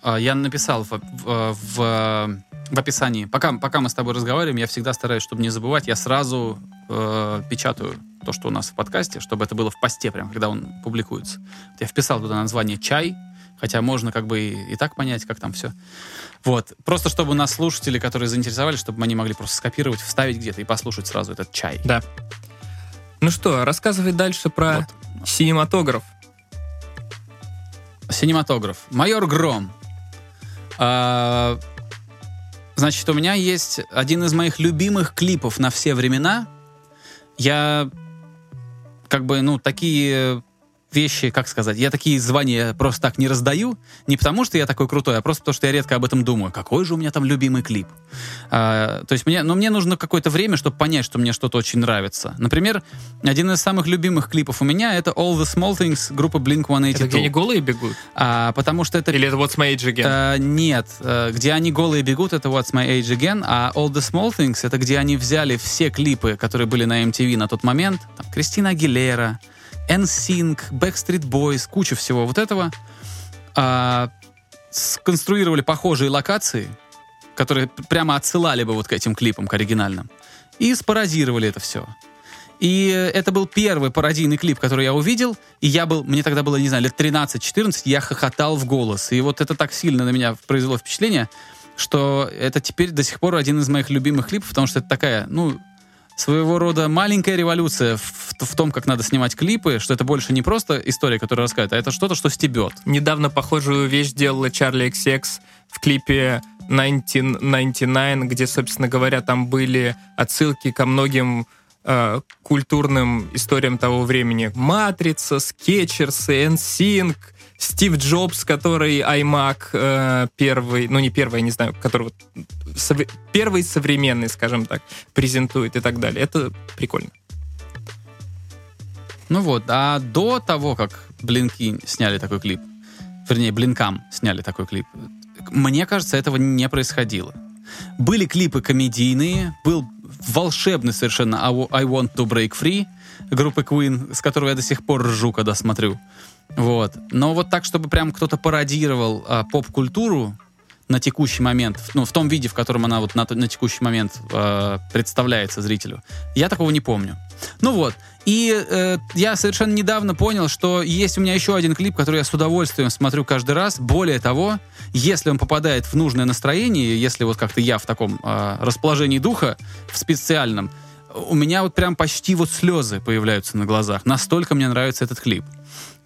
S2: А, я написал в, в, в, в описании. Пока, пока мы с тобой разговариваем, я всегда стараюсь, чтобы не забывать, я сразу э, печатаю то, что у нас в подкасте, чтобы это было в посте, прям, когда он публикуется. Я вписал туда название «Чай», хотя можно как бы и, и так понять, как там все. Вот. Просто чтобы у нас слушатели, которые заинтересовались, чтобы они могли просто скопировать, вставить где-то и послушать сразу этот чай.
S3: Да. Ну что, рассказывай дальше про вот. синематограф.
S2: Синематограф. Майор Гром. А, значит, у меня есть один из моих любимых клипов на все времена. Я как бы, ну, такие вещи, как сказать, я такие звания просто так не раздаю, не потому что я такой крутой, а просто потому что я редко об этом думаю. Какой же у меня там любимый клип? А, то есть мне, ну, мне нужно какое-то время, чтобы понять, что мне что-то очень нравится. Например, один из самых любимых клипов у меня это All the Small Things группы Blink-182.
S3: Это где они голые бегут?
S2: А, потому что это...
S3: Или это What's My Age Again?
S2: А, нет, а, где они голые бегут, это What's My Age Again, а All the Small Things это где они взяли все клипы, которые были на MTV на тот момент, там, Кристина Агилера, NSYNC, Backstreet Boys, куча всего вот этого, а, сконструировали похожие локации, которые прямо отсылали бы вот к этим клипам, к оригинальным, и спародировали это все. И это был первый пародийный клип, который я увидел, и я был, мне тогда было, не знаю, лет 13-14, я хохотал в голос. И вот это так сильно на меня произвело впечатление, что это теперь до сих пор один из моих любимых клипов, потому что это такая, ну, своего рода маленькая революция в, в том, как надо снимать клипы, что это больше не просто история, которая рассказывает, а это что-то, что стебет.
S3: Недавно похожую вещь делала Чарли XX в клипе 1999, где, собственно говоря, там были отсылки ко многим э, культурным историям того времени. Матрица, Скетчерсы, NSYNC, Стив Джобс, который iMac э, первый, ну не первый, я не знаю, который вот сов, первый современный, скажем так, презентует и так далее. Это прикольно.
S2: Ну вот, а до того, как Блинки сняли такой клип, вернее, Блинкам сняли такой клип, мне кажется, этого не происходило. Были клипы комедийные, был волшебный совершенно I Want to Break Free группы Queen, с которого я до сих пор ржу, когда смотрю. Вот. Но вот так, чтобы прям кто-то пародировал а, поп-культуру на текущий момент, ну, в том виде, в котором она вот на, на текущий момент э, представляется зрителю, я такого не помню. Ну вот. И э, я совершенно недавно понял, что есть у меня еще один клип, который я с удовольствием смотрю каждый раз. Более того, если он попадает в нужное настроение, если вот как-то я в таком э, расположении духа, в специальном, у меня вот прям почти вот слезы появляются на глазах. Настолько мне нравится этот клип.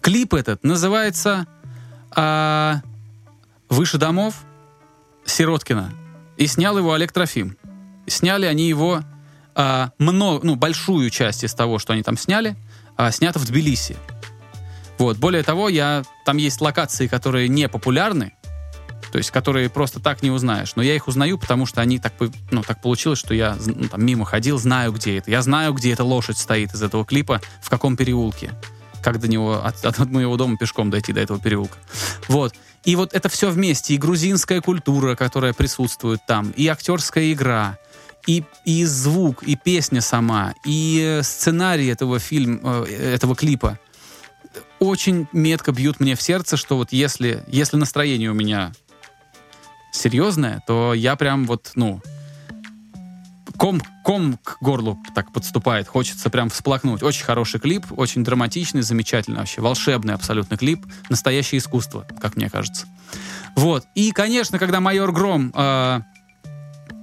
S2: Клип этот называется а, «Выше домов» Сироткина. И снял его Олег Трофим. Сняли они его а, много, ну, большую часть из того, что они там сняли, а, снято в Тбилиси. Вот. Более того, я, там есть локации, которые не популярны, то есть которые просто так не узнаешь. Но я их узнаю, потому что они так, ну, так получилось, что я ну, там, мимо ходил, знаю, где это. Я знаю, где эта лошадь стоит из этого клипа, в каком переулке как до него, от, от моего дома пешком дойти до этого переулка. Вот. И вот это все вместе, и грузинская культура, которая присутствует там, и актерская игра, и, и звук, и песня сама, и сценарий этого фильма, э, этого клипа очень метко бьют мне в сердце, что вот если, если настроение у меня серьезное, то я прям вот, ну, ком, ком к горлу так подступает, хочется прям всплакнуть. Очень хороший клип, очень драматичный, замечательный вообще, волшебный абсолютно клип, настоящее искусство, как мне кажется. Вот. И, конечно, когда майор Гром, э,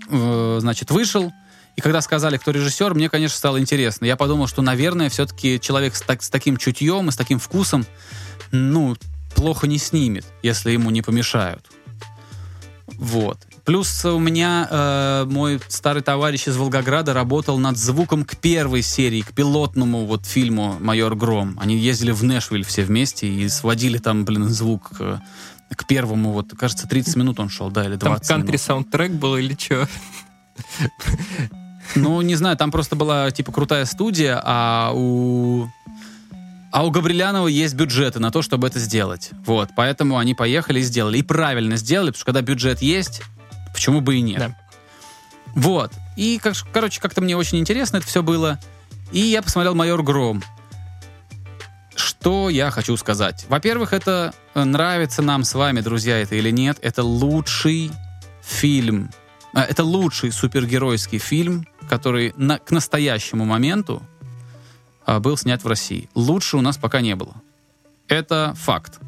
S2: э, значит, вышел, и когда сказали, кто режиссер, мне, конечно, стало интересно. Я подумал, что, наверное, все-таки человек с, так, с таким чутьем и с таким вкусом, ну, плохо не снимет, если ему не помешают. Вот. Плюс у меня э, мой старый товарищ из Волгограда работал над звуком к первой серии, к пилотному вот фильму «Майор Гром». Они ездили в Нэшвилл все вместе и сводили там, блин, звук к, к первому, вот, кажется, 30 минут он шел, да, или 20
S3: Там кантри-саундтрек был или что?
S2: Ну, не знаю, там просто была, типа, крутая студия, а у А у Габрилянова есть бюджеты на то, чтобы это сделать. Вот, поэтому они поехали и сделали. И правильно сделали, потому что когда бюджет есть, почему бы и нет.
S3: Да.
S2: Вот. И, как, короче, как-то мне очень интересно это все было. И я посмотрел «Майор Гром». Что я хочу сказать? Во-первых, это э, нравится нам с вами, друзья, это или нет. Это лучший фильм. а, Это лучший супергеройский фильм, который на, к настоящему моменту а, был снят в России. Лучше у нас пока не было. Это факт.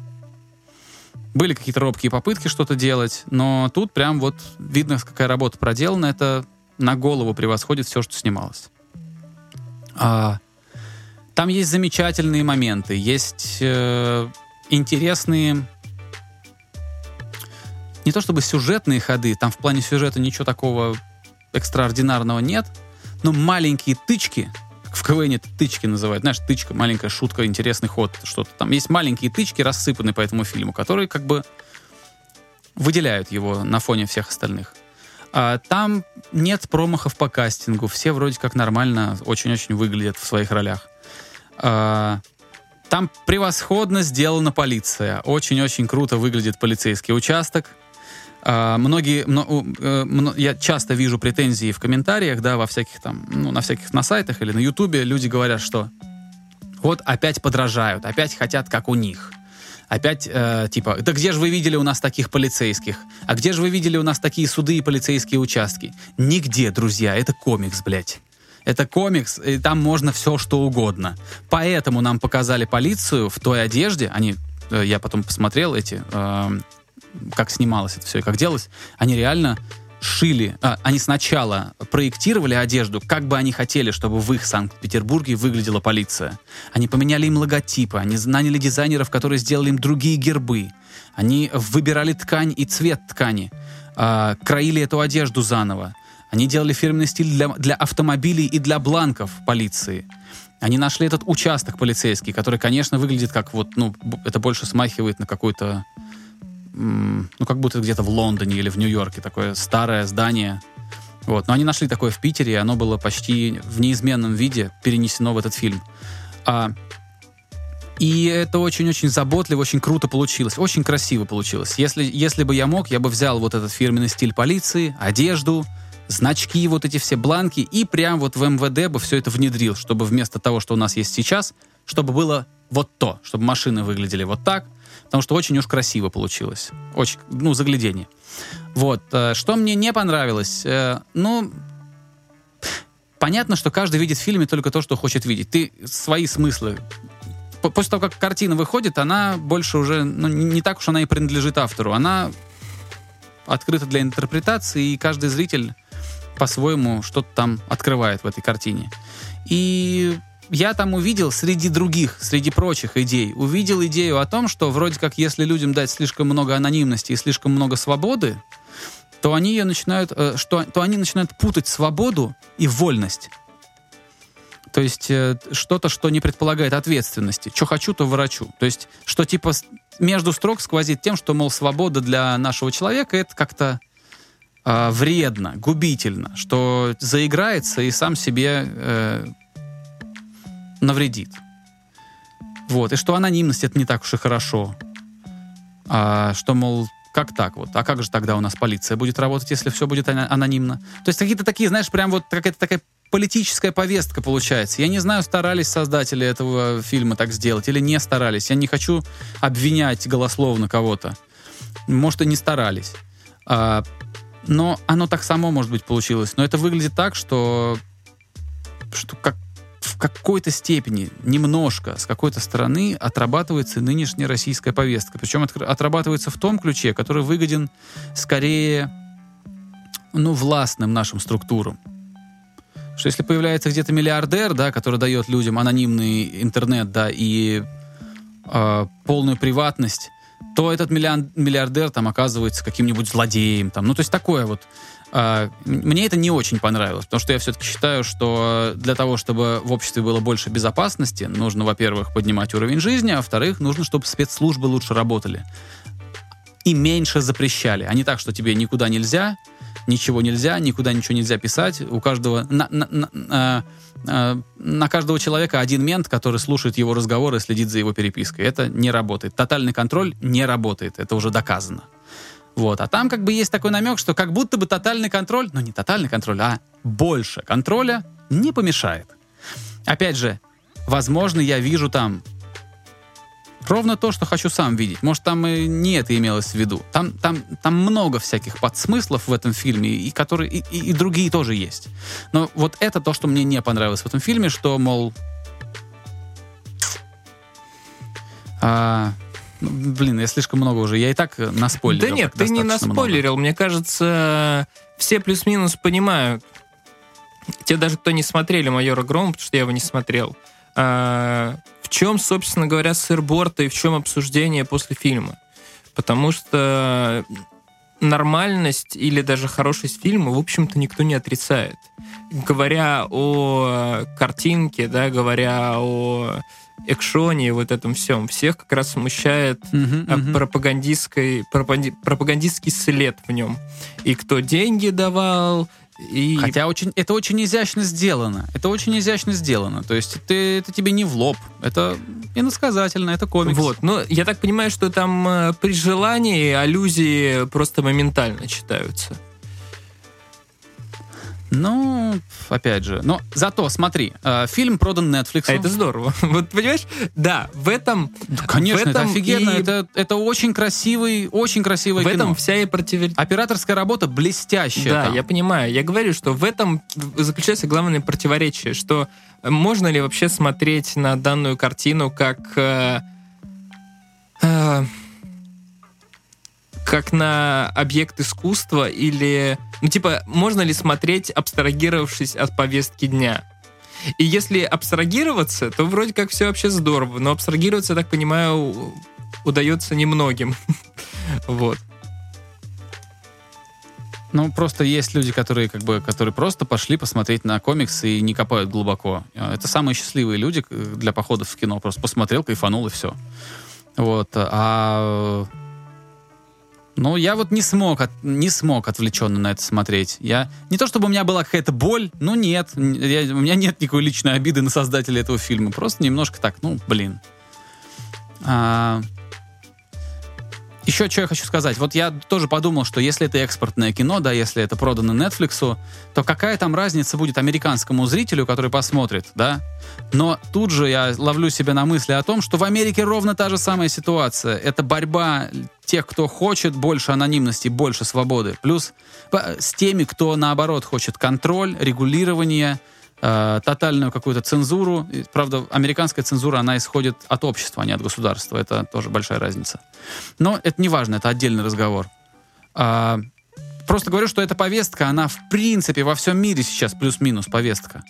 S2: Были какие-то робкие попытки что-то делать, но тут прям вот видно, какая работа проделана. Это на голову превосходит все, что снималось. А, там есть замечательные моменты, есть э, интересные не то чтобы сюжетные ходы, там в плане сюжета ничего такого экстраординарного нет, но маленькие тычки, как в КВН тычки называют, знаешь, тычка, маленькая шутка, интересный ход, что-то там. Есть маленькие тычки, рассыпанные по этому фильму, которые как бы выделяют его на фоне всех остальных. А, там нет промахов по кастингу, все вроде как нормально, очень-очень выглядят в своих ролях. А, там превосходно сделана полиция, очень-очень круто выглядит полицейский участок. А, многие, э, я часто вижу претензии в комментариях, да, во всяких там, ну, на всяких на сайтах или на Ютубе люди говорят, что вот опять подражают, опять хотят как у них. Опять, э, типа, да где же вы видели у нас таких полицейских? А где же вы видели у нас такие суды и полицейские участки? Нигде, друзья, это комикс, блядь. Это комикс, и там можно все, что угодно. Поэтому нам показали полицию в той одежде. Они, э, я потом посмотрел эти, э, как снималось это все и как делалось. Они реально шили, а, они сначала проектировали одежду, как бы они хотели, чтобы в их Санкт-Петербурге выглядела полиция. Они поменяли им логотипы, они наняли дизайнеров, которые сделали им другие гербы. Они выбирали ткань и цвет ткани, а, краили эту одежду заново. Они делали фирменный стиль для, для автомобилей и для бланков полиции. Они нашли этот участок полицейский, который, конечно, выглядит как вот, ну, это больше смахивает на какой-то ну, как будто где-то в Лондоне или в Нью-Йорке, такое старое здание. Вот. Но они нашли такое в Питере, и оно было почти в неизменном виде перенесено в этот фильм. А, и это очень-очень заботливо, очень круто получилось, очень красиво получилось. Если, если бы я мог, я бы взял вот этот фирменный стиль полиции, одежду, значки, вот эти все бланки, и прям вот в МВД бы все это внедрил, чтобы вместо того, что у нас есть сейчас, чтобы было вот то, чтобы машины выглядели вот так, потому что очень уж красиво получилось. Очень, ну, заглядение. Вот. э, Что мне не понравилось? Э, Ну, понятно, что каждый видит в фильме только то, что хочет видеть. Ты свои смыслы После того, как картина выходит, она больше уже, ну, не так уж она и принадлежит автору. Она открыта для интерпретации, и каждый зритель по-своему что-то там открывает в этой картине. И я там увидел среди других, среди прочих идей, увидел идею о том, что вроде как если людям дать слишком много анонимности и слишком много свободы, то они ее начинают, э, что, то они начинают путать свободу и вольность. То есть э, что-то, что не предполагает ответственности. Что хочу, то ворочу. То есть что типа между строк сквозит тем, что, мол, свобода для нашего человека это как-то а, вредно, губительно, что заиграется и сам себе э, навредит. Вот. И что анонимность это не так уж и хорошо. А, что, мол, как так вот? А как же тогда у нас полиция будет работать, если все будет анонимно? То есть какие-то такие, знаешь, прям вот какая-то такая политическая повестка получается. Я не знаю, старались создатели этого фильма так сделать или не старались. Я не хочу обвинять голословно кого-то. Может, и не старались. А, но оно так само, может быть, получилось. Но это выглядит так, что, что как в какой-то степени, немножко, с какой-то стороны отрабатывается нынешняя российская повестка. Причем от- отрабатывается в том ключе, который выгоден скорее ну, властным нашим структурам. Что если появляется где-то миллиардер, да, который дает людям анонимный интернет, да, и э, полную приватность, то этот миллиардер там оказывается каким-нибудь злодеем. Там. Ну, то есть такое вот. А, Мне это не очень понравилось, потому что я все-таки считаю, что для того, чтобы в обществе было больше безопасности, нужно, во-первых, поднимать уровень жизни, а во-вторых, нужно, чтобы спецслужбы лучше работали. И меньше запрещали. А не так, что тебе никуда нельзя, ничего нельзя, никуда ничего нельзя писать. У каждого на, на, на, э, на каждого человека один мент, который слушает его разговоры и следит за его перепиской. Это не работает. Тотальный контроль не работает. Это уже доказано. Вот. А там как бы есть такой намек, что как будто бы тотальный контроль, ну не тотальный контроль, а больше контроля не помешает. Опять же, возможно, я вижу там ровно то, что хочу сам видеть. Может, там и не это имелось в виду. Там, там, там много всяких подсмыслов в этом фильме, и, которые, и, и, и другие тоже есть. Но вот это то, что мне не понравилось в этом фильме, что, мол... А, ну, блин, я слишком много уже. Я и так наспойлерил.
S3: Да нет, ты не наспойлерил. Много. Мне кажется, все плюс-минус понимают. Те даже, кто не смотрели «Майора Грома», потому что я его не смотрел, а, в чем, собственно говоря, сырборта и в чем обсуждение после фильма. Потому что нормальность или даже хорошесть фильма, в общем-то, никто не отрицает. Говоря о картинке, да, говоря о экшоне и вот этом всем, всех как раз смущает uh-huh, uh-huh. пропагандистский, пропагандистский след в нем. И кто деньги давал, и...
S2: Хотя очень, это очень изящно сделано. Это очень изящно сделано. То есть ты, это тебе не в лоб. Это иносказательно, это комикс.
S3: Вот. Но я так понимаю, что там э, при желании аллюзии просто моментально читаются.
S2: Ну, опять же. Но зато, смотри, э, фильм продан Netflix.
S3: А это здорово. Вот, понимаешь, да, в этом...
S2: Да, конечно, в этом это офигенно. И... Это, это очень красивый, очень красивое
S3: в
S2: кино.
S3: В этом вся и против...
S2: Операторская работа блестящая.
S3: Да,
S2: там.
S3: я понимаю. Я говорю, что в этом заключается главное противоречие, что можно ли вообще смотреть на данную картину как... Э, э, как на объект искусства или... Ну, типа, можно ли смотреть, абстрагировавшись от повестки дня? И если абстрагироваться, то вроде как все вообще здорово, но абстрагироваться, я так понимаю, удается немногим. вот.
S2: Ну, просто есть люди, которые как бы, которые просто пошли посмотреть на комиксы и не копают глубоко. Это самые счастливые люди для походов в кино. Просто посмотрел, кайфанул и все. Вот. А ну, я вот не смог, от, не смог отвлеченно на это смотреть. Я не то чтобы у меня была какая-то боль, ну нет, я, у меня нет никакой личной обиды на создателя этого фильма. Просто немножко так, ну, блин. А, еще что я хочу сказать. Вот я тоже подумал, что если это экспортное кино, да, если это продано Netflix, то какая там разница будет американскому зрителю, который посмотрит, да? Но тут же я ловлю себя на мысли о том, что в Америке ровно та же самая ситуация. Это борьба тех, кто хочет больше анонимности, больше свободы. Плюс с теми, кто, наоборот, хочет контроль, регулирование, э, тотальную какую-то цензуру. И, правда, американская цензура, она исходит от общества, а не от государства. Это тоже большая разница. Но это не важно, это отдельный разговор. А, просто говорю, что эта повестка, она в принципе во всем мире сейчас плюс-минус повестка.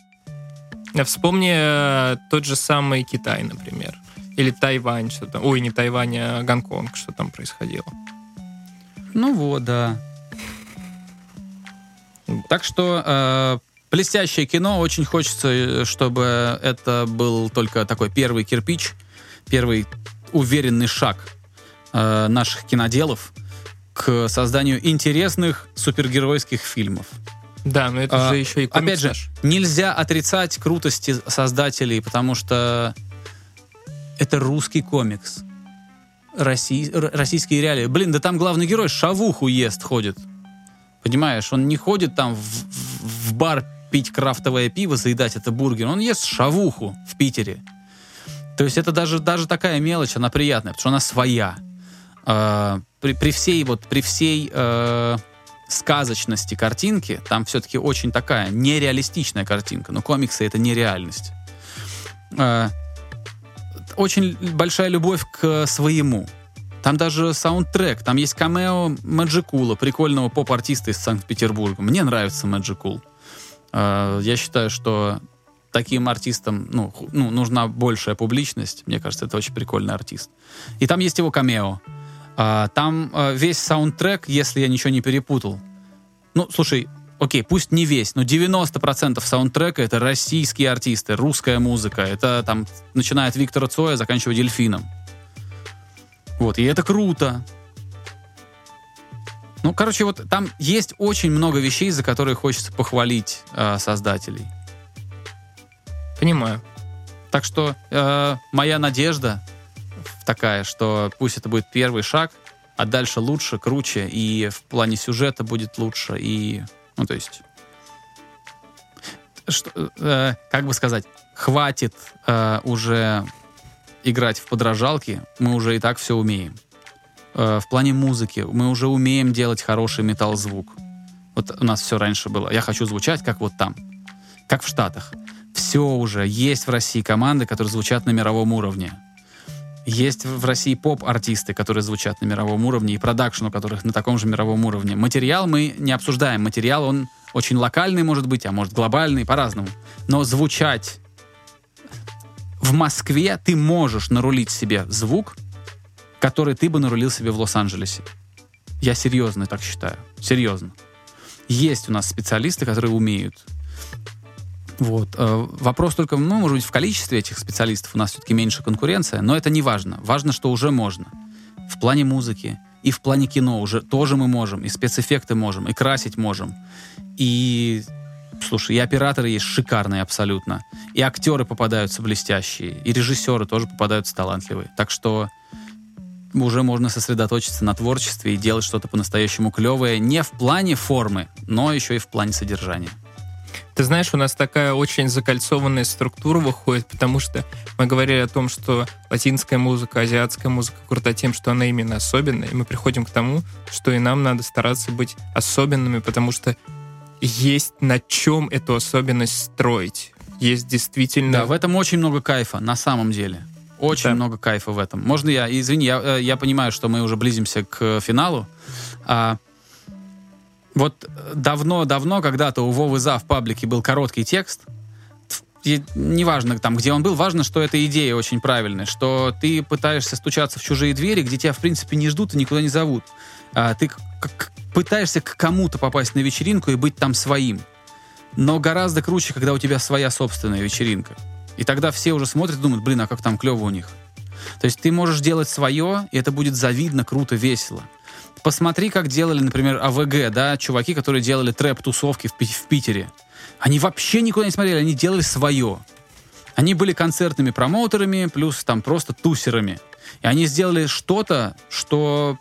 S3: Вспомни э, тот же самый Китай, например. Или Тайвань, что там. Ой, не Тайвань, а Гонконг, что там происходило.
S2: Ну вот, да. Так что э, Блестящее кино. Очень хочется, э, чтобы это был только такой первый кирпич, первый уверенный шаг э, наших киноделов к созданию интересных супергеройских фильмов.
S3: Да, но это а, же еще и
S2: Опять же, нельзя отрицать крутости создателей, потому что это русский комикс. Россий, российские реалии. Блин, да там главный герой шавуху ест, ходит. Понимаешь, он не ходит там в, в, в бар пить крафтовое пиво, заедать это бургер. Он ест шавуху в Питере. То есть это даже, даже такая мелочь, она приятная, потому что она своя. Э, при, при всей, вот, при всей э, сказочности картинки, там все-таки очень такая нереалистичная картинка. Но комиксы — это нереальность. Э, очень большая любовь к своему. Там даже саундтрек, там есть камео Мэджикула, прикольного поп-артиста из Санкт-Петербурга. Мне нравится Мэджикул. Э, я считаю, что таким артистам ну, ну, нужна большая публичность. Мне кажется, это очень прикольный артист. И там есть его камео. А, там э, весь саундтрек, если я ничего не перепутал. Ну, слушай, окей, пусть не весь, но 90% саундтрека это российские артисты, русская музыка. Это там, начиная от Виктора Цоя, заканчивая Дельфином. Вот, и это круто. Ну, короче, вот там есть очень много вещей, за которые хочется похвалить э, создателей.
S3: Понимаю.
S2: Так что э, моя надежда такая, что пусть это будет первый шаг, а дальше лучше, круче, и в плане сюжета будет лучше, и, ну, то есть, что, э, как бы сказать, хватит э, уже играть в подражалки, мы уже и так все умеем. Э, в плане музыки мы уже умеем делать хороший металл-звук. Вот у нас все раньше было. Я хочу звучать, как вот там, как в Штатах. Все уже. Есть в России команды, которые звучат на мировом уровне. Есть в России поп-артисты, которые звучат на мировом уровне, и продакшн у которых на таком же мировом уровне. Материал мы не обсуждаем. Материал, он очень локальный может быть, а может глобальный, по-разному. Но звучать в Москве ты можешь нарулить себе звук, который ты бы нарулил себе в Лос-Анджелесе. Я серьезно так считаю. Серьезно. Есть у нас специалисты, которые умеют. Вот. Э, вопрос только, ну, может быть, в количестве этих специалистов у нас все-таки меньше конкуренция, но это не важно. Важно, что уже можно. В плане музыки и в плане кино уже тоже мы можем, и спецэффекты можем, и красить можем. И, слушай, и операторы есть шикарные абсолютно. И актеры попадаются блестящие, и режиссеры тоже попадаются талантливые. Так что уже можно сосредоточиться на творчестве и делать что-то по-настоящему клевое не в плане формы, но еще и в плане содержания.
S3: Ты знаешь, у нас такая очень закольцованная структура выходит, потому что мы говорили о том, что латинская музыка, азиатская музыка крута тем, что она именно особенная, и мы приходим к тому, что и нам надо стараться быть особенными, потому что есть на чем эту особенность строить. Есть действительно...
S2: Да, в этом очень много кайфа, на самом деле. Очень да. много кайфа в этом. Можно я, извини, я, э, я понимаю, что мы уже близимся к финалу. А, вот давно-давно, когда-то у Вовы За в паблике был короткий текст. Неважно там, где он был, важно, что эта идея очень правильная, что ты пытаешься стучаться в чужие двери, где тебя, в принципе, не ждут и никуда не зовут. А, ты пытаешься к кому-то попасть на вечеринку и быть там своим. Но гораздо круче, когда у тебя своя собственная вечеринка. И тогда все уже смотрят и думают, блин, а как там клево у них. То есть ты можешь делать свое, и это будет завидно, круто, весело. Посмотри, как делали, например, АВГ, да, чуваки, которые делали трэп-тусовки в, в Питере. Они вообще никуда не смотрели, они делали свое. Они были концертными промоутерами, плюс там просто тусерами. И они сделали что-то, что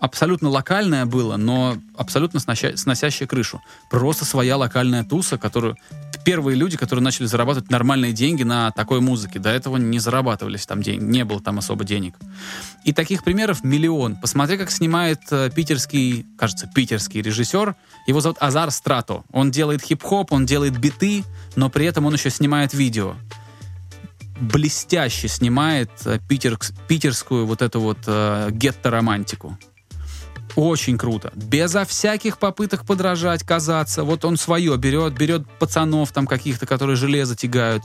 S2: абсолютно локальное было, но абсолютно снося, сносящее крышу. Просто своя локальная туса, которую... Первые люди, которые начали зарабатывать нормальные деньги на такой музыке. До этого не зарабатывались там деньги, не было там особо денег. И таких примеров миллион. Посмотри, как снимает э, питерский, кажется, питерский режиссер. Его зовут Азар Страто. Он делает хип-хоп, он делает биты, но при этом он еще снимает видео блестяще снимает э, питер, питерскую вот эту вот э, гетто-романтику. Очень круто. Безо всяких попыток подражать, казаться. Вот он свое берет, берет пацанов там каких-то, которые железо тягают,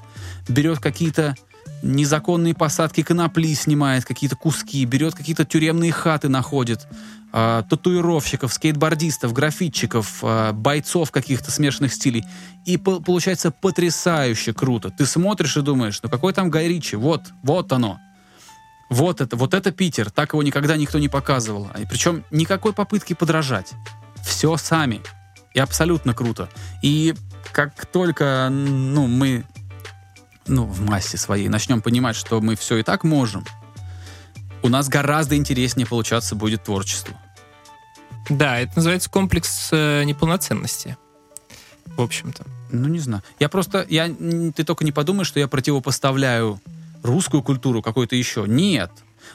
S2: берет какие-то незаконные посадки конопли снимает, какие-то куски, берет какие-то тюремные хаты находит, э, татуировщиков, скейтбордистов, графитчиков, э, бойцов каких-то смешанных стилей. И по- получается потрясающе круто. Ты смотришь и думаешь, ну какой там Гай Ричи? Вот, вот оно. Вот это, вот это Питер, так его никогда никто не показывал. И причем никакой попытки подражать. Все сами. И абсолютно круто. И как только ну, мы ну, в массе своей начнем понимать, что мы все и так можем, у нас гораздо интереснее получаться будет творчество.
S3: Да, это называется комплекс э, неполноценности. В общем-то.
S2: Ну, не знаю. Я просто, я, ты только не подумай, что я противопоставляю русскую культуру какой-то еще. Нет.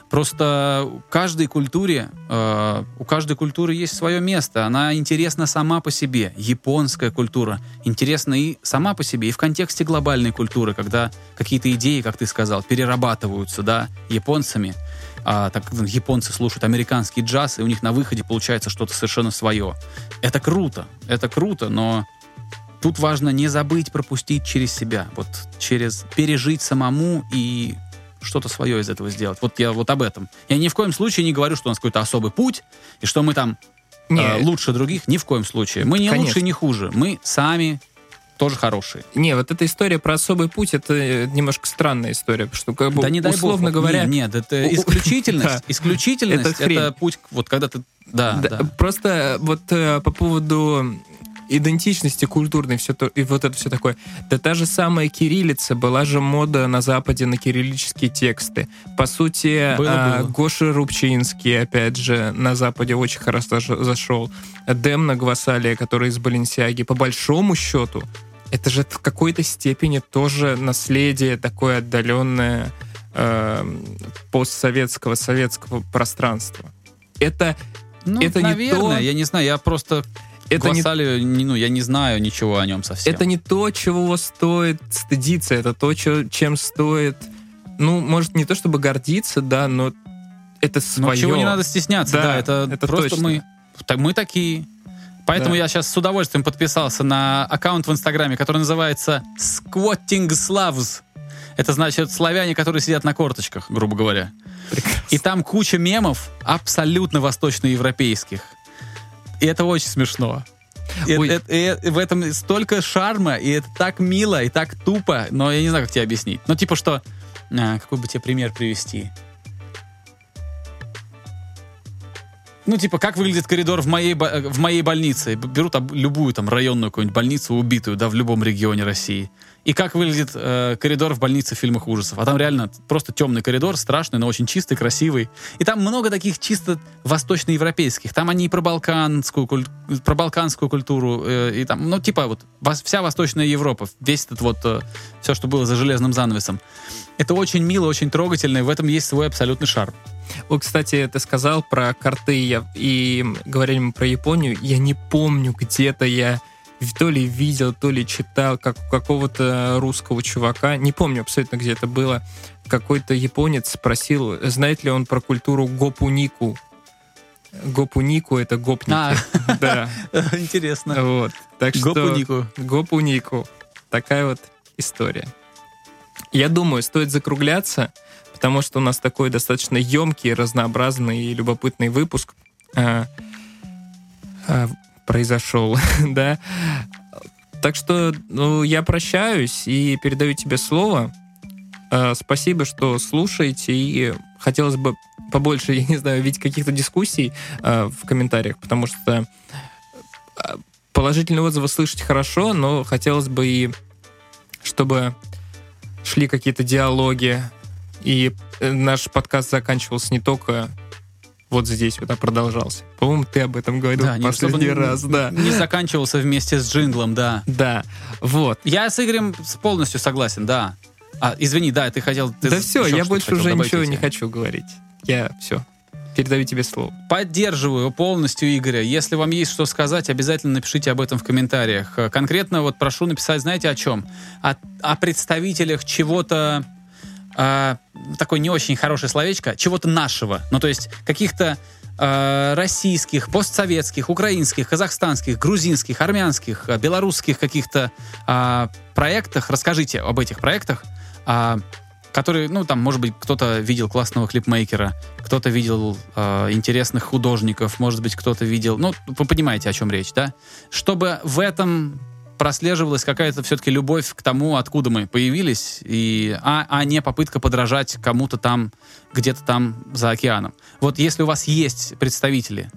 S2: Просто каждой культуре, э, у каждой культуры есть свое место. Она интересна сама по себе. Японская культура интересна и сама по себе, и в контексте глобальной культуры, когда какие-то идеи, как ты сказал, перерабатываются, да, японцами. А, так японцы слушают американский джаз, и у них на выходе получается что-то совершенно свое. Это круто, это круто, но Тут важно не забыть пропустить через себя, вот через пережить самому и что-то свое из этого сделать. Вот я вот об этом. Я ни в коем случае не говорю, что у нас какой-то особый путь, и что мы там э, лучше других. Ни в коем случае. Мы не Конечно. лучше, не хуже. Мы сами тоже хорошие.
S3: Не, вот эта история про особый путь, это немножко странная история, потому что, как бы,
S2: да не
S3: условно
S2: бог.
S3: говоря...
S2: Нет, нет это исключительность. Исключительность
S3: Это
S2: путь, вот когда ты... Да,
S3: Да,
S2: да.
S3: Просто вот э, по поводу идентичности культурной все то, и вот это все такое. Да та же самая кириллица, была же мода на Западе на кириллические тексты. По сути,
S2: Было,
S3: а,
S2: было.
S3: Гоша Рубчинский, опять же, на Западе очень хорошо заш- зашел. Демна Гвасалия, который из Баленсиаги, по большому счету, это же в какой-то степени тоже наследие такое отдаленное э, постсоветского советского пространства. Это
S2: Ну,
S3: это не
S2: наверное,
S3: то-
S2: я не знаю, я просто
S3: это не
S2: Гвасалию не, ну, я не знаю ничего о нем совсем.
S3: Это не то, чего стоит стыдиться, это то, чё- чем стоит, ну, может, не то чтобы гордиться, да, но это свое.
S2: чего не надо стесняться, да,
S3: Да,
S2: это,
S3: это
S2: просто
S3: точно.
S2: мы, так, мы такие. Поэтому
S3: Да.
S2: я сейчас с удовольствием подписался на аккаунт в Инстаграме, который называется Squatting Slavs. Это значит славяне, которые сидят на корточках, грубо говоря.
S3: Прекрасно.
S2: И там куча мемов абсолютно восточноевропейских. И это очень смешно. И это- и в этом столько шарма, и это так мило, и так тупо, но я не знаю, как тебе объяснить. Ну, типа что... а, какой бы тебе пример привести? Ну, типа, как выглядит коридор в моей, в моей больнице? Берут любую там районную какую-нибудь больницу, убитую, да, в любом регионе России. И как выглядит э, коридор в больнице в фильмах ужасов. А там реально просто темный коридор, страшный, но очень чистый, красивый. И там много таких чисто восточноевропейских. Там они и про балканскую, куль- про балканскую культуру, э, и там, ну, типа вот вся Восточная Европа, весь этот вот, э, все, что было за железным занавесом. Это очень мило, очень трогательно, и в этом есть свой абсолютный шарм.
S3: Вот, кстати, ты сказал про карты я, и говорили мы про Японию. Я не помню, где-то я то ли видел, то ли читал, как у какого-то русского чувака, не помню абсолютно, где это было, какой-то японец спросил, знает ли он про культуру гопунику. Гопунику — это гопники.
S2: А,
S3: Да,
S2: интересно.
S3: вот. Так что...
S2: Гопунику.
S3: Гопунику. Такая вот история. Я думаю, стоит закругляться, потому что у нас такой достаточно емкий, разнообразный и любопытный выпуск а, а, произошел, да. Так что ну, я прощаюсь и передаю тебе слово. А, спасибо, что слушаете, и хотелось бы побольше, я не знаю, видеть каких-то дискуссий а, в комментариях, потому что а, положительные отзывы слышать хорошо, но хотелось бы и чтобы шли какие-то диалоги, и э, наш подкаст заканчивался не только вот здесь, вот, а продолжался. По-моему, ты об этом говорил
S2: Да, не-
S3: последний
S2: не-
S3: раз, да.
S2: Не заканчивался вместе с джинглом, да.
S3: Да, вот.
S2: Я с Игорем полностью согласен, да. А, извини, да, ты хотел... ты
S3: да все, я больше уже ничего не хочу говорить. Я все. Передаю тебе слово.
S2: Поддерживаю полностью Игоря. Если вам есть что сказать, обязательно напишите об этом в комментариях. Конкретно вот прошу написать, знаете, о чем? О, о представителях чего-то э, такое не очень хорошее словечко, чего-то нашего. Ну, то есть каких-то э, российских, постсоветских, украинских, казахстанских, грузинских, армянских, э, белорусских каких-то э, проектах. Расскажите об этих проектах, э, которые, ну, там, может быть, кто-то видел классного клипмейкера, кто-то видел э, интересных художников, может быть, кто-то видел... Ну, вы понимаете, о чем речь, да? Чтобы в этом прослеживалась какая-то все-таки любовь к тому, откуда мы появились, и, а, а не попытка подражать кому-то там, где-то там за океаном. Вот если у вас есть представители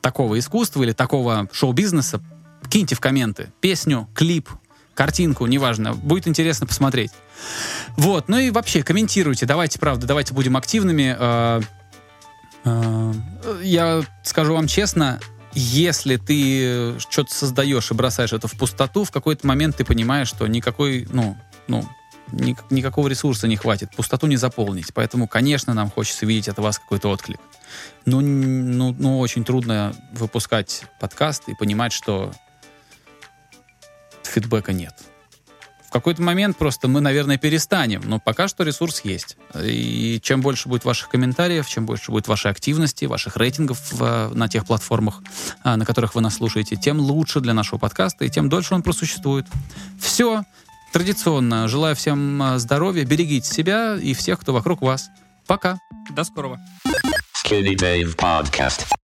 S2: такого искусства или такого шоу-бизнеса, киньте в комменты песню, клип, картинку, неважно. Будет интересно посмотреть. Вот, ну и вообще комментируйте, давайте, правда, давайте будем активными. Э, э, Я скажу вам честно, если ты что-то создаешь и бросаешь это в пустоту, в какой-то момент ты понимаешь, что никакой, ну, ну, ни- никакого ресурса не хватит, пустоту не заполнить. Поэтому, конечно, нам хочется видеть от вас какой-то отклик. Ну, н- ну, ну, очень трудно выпускать подкаст и понимать, что фидбэка нет. В какой-то момент просто мы, наверное, перестанем, но пока что ресурс есть. И чем больше будет ваших комментариев, чем больше будет вашей активности, ваших рейтингов в- на тех платформах, а, на которых вы нас слушаете, тем лучше для нашего подкаста, и тем дольше он просуществует. Все. Традиционно желаю всем а, здоровья, берегите себя и всех, кто вокруг вас. Пока.
S3: До скорого.
S1: Skinny Dave Podcast.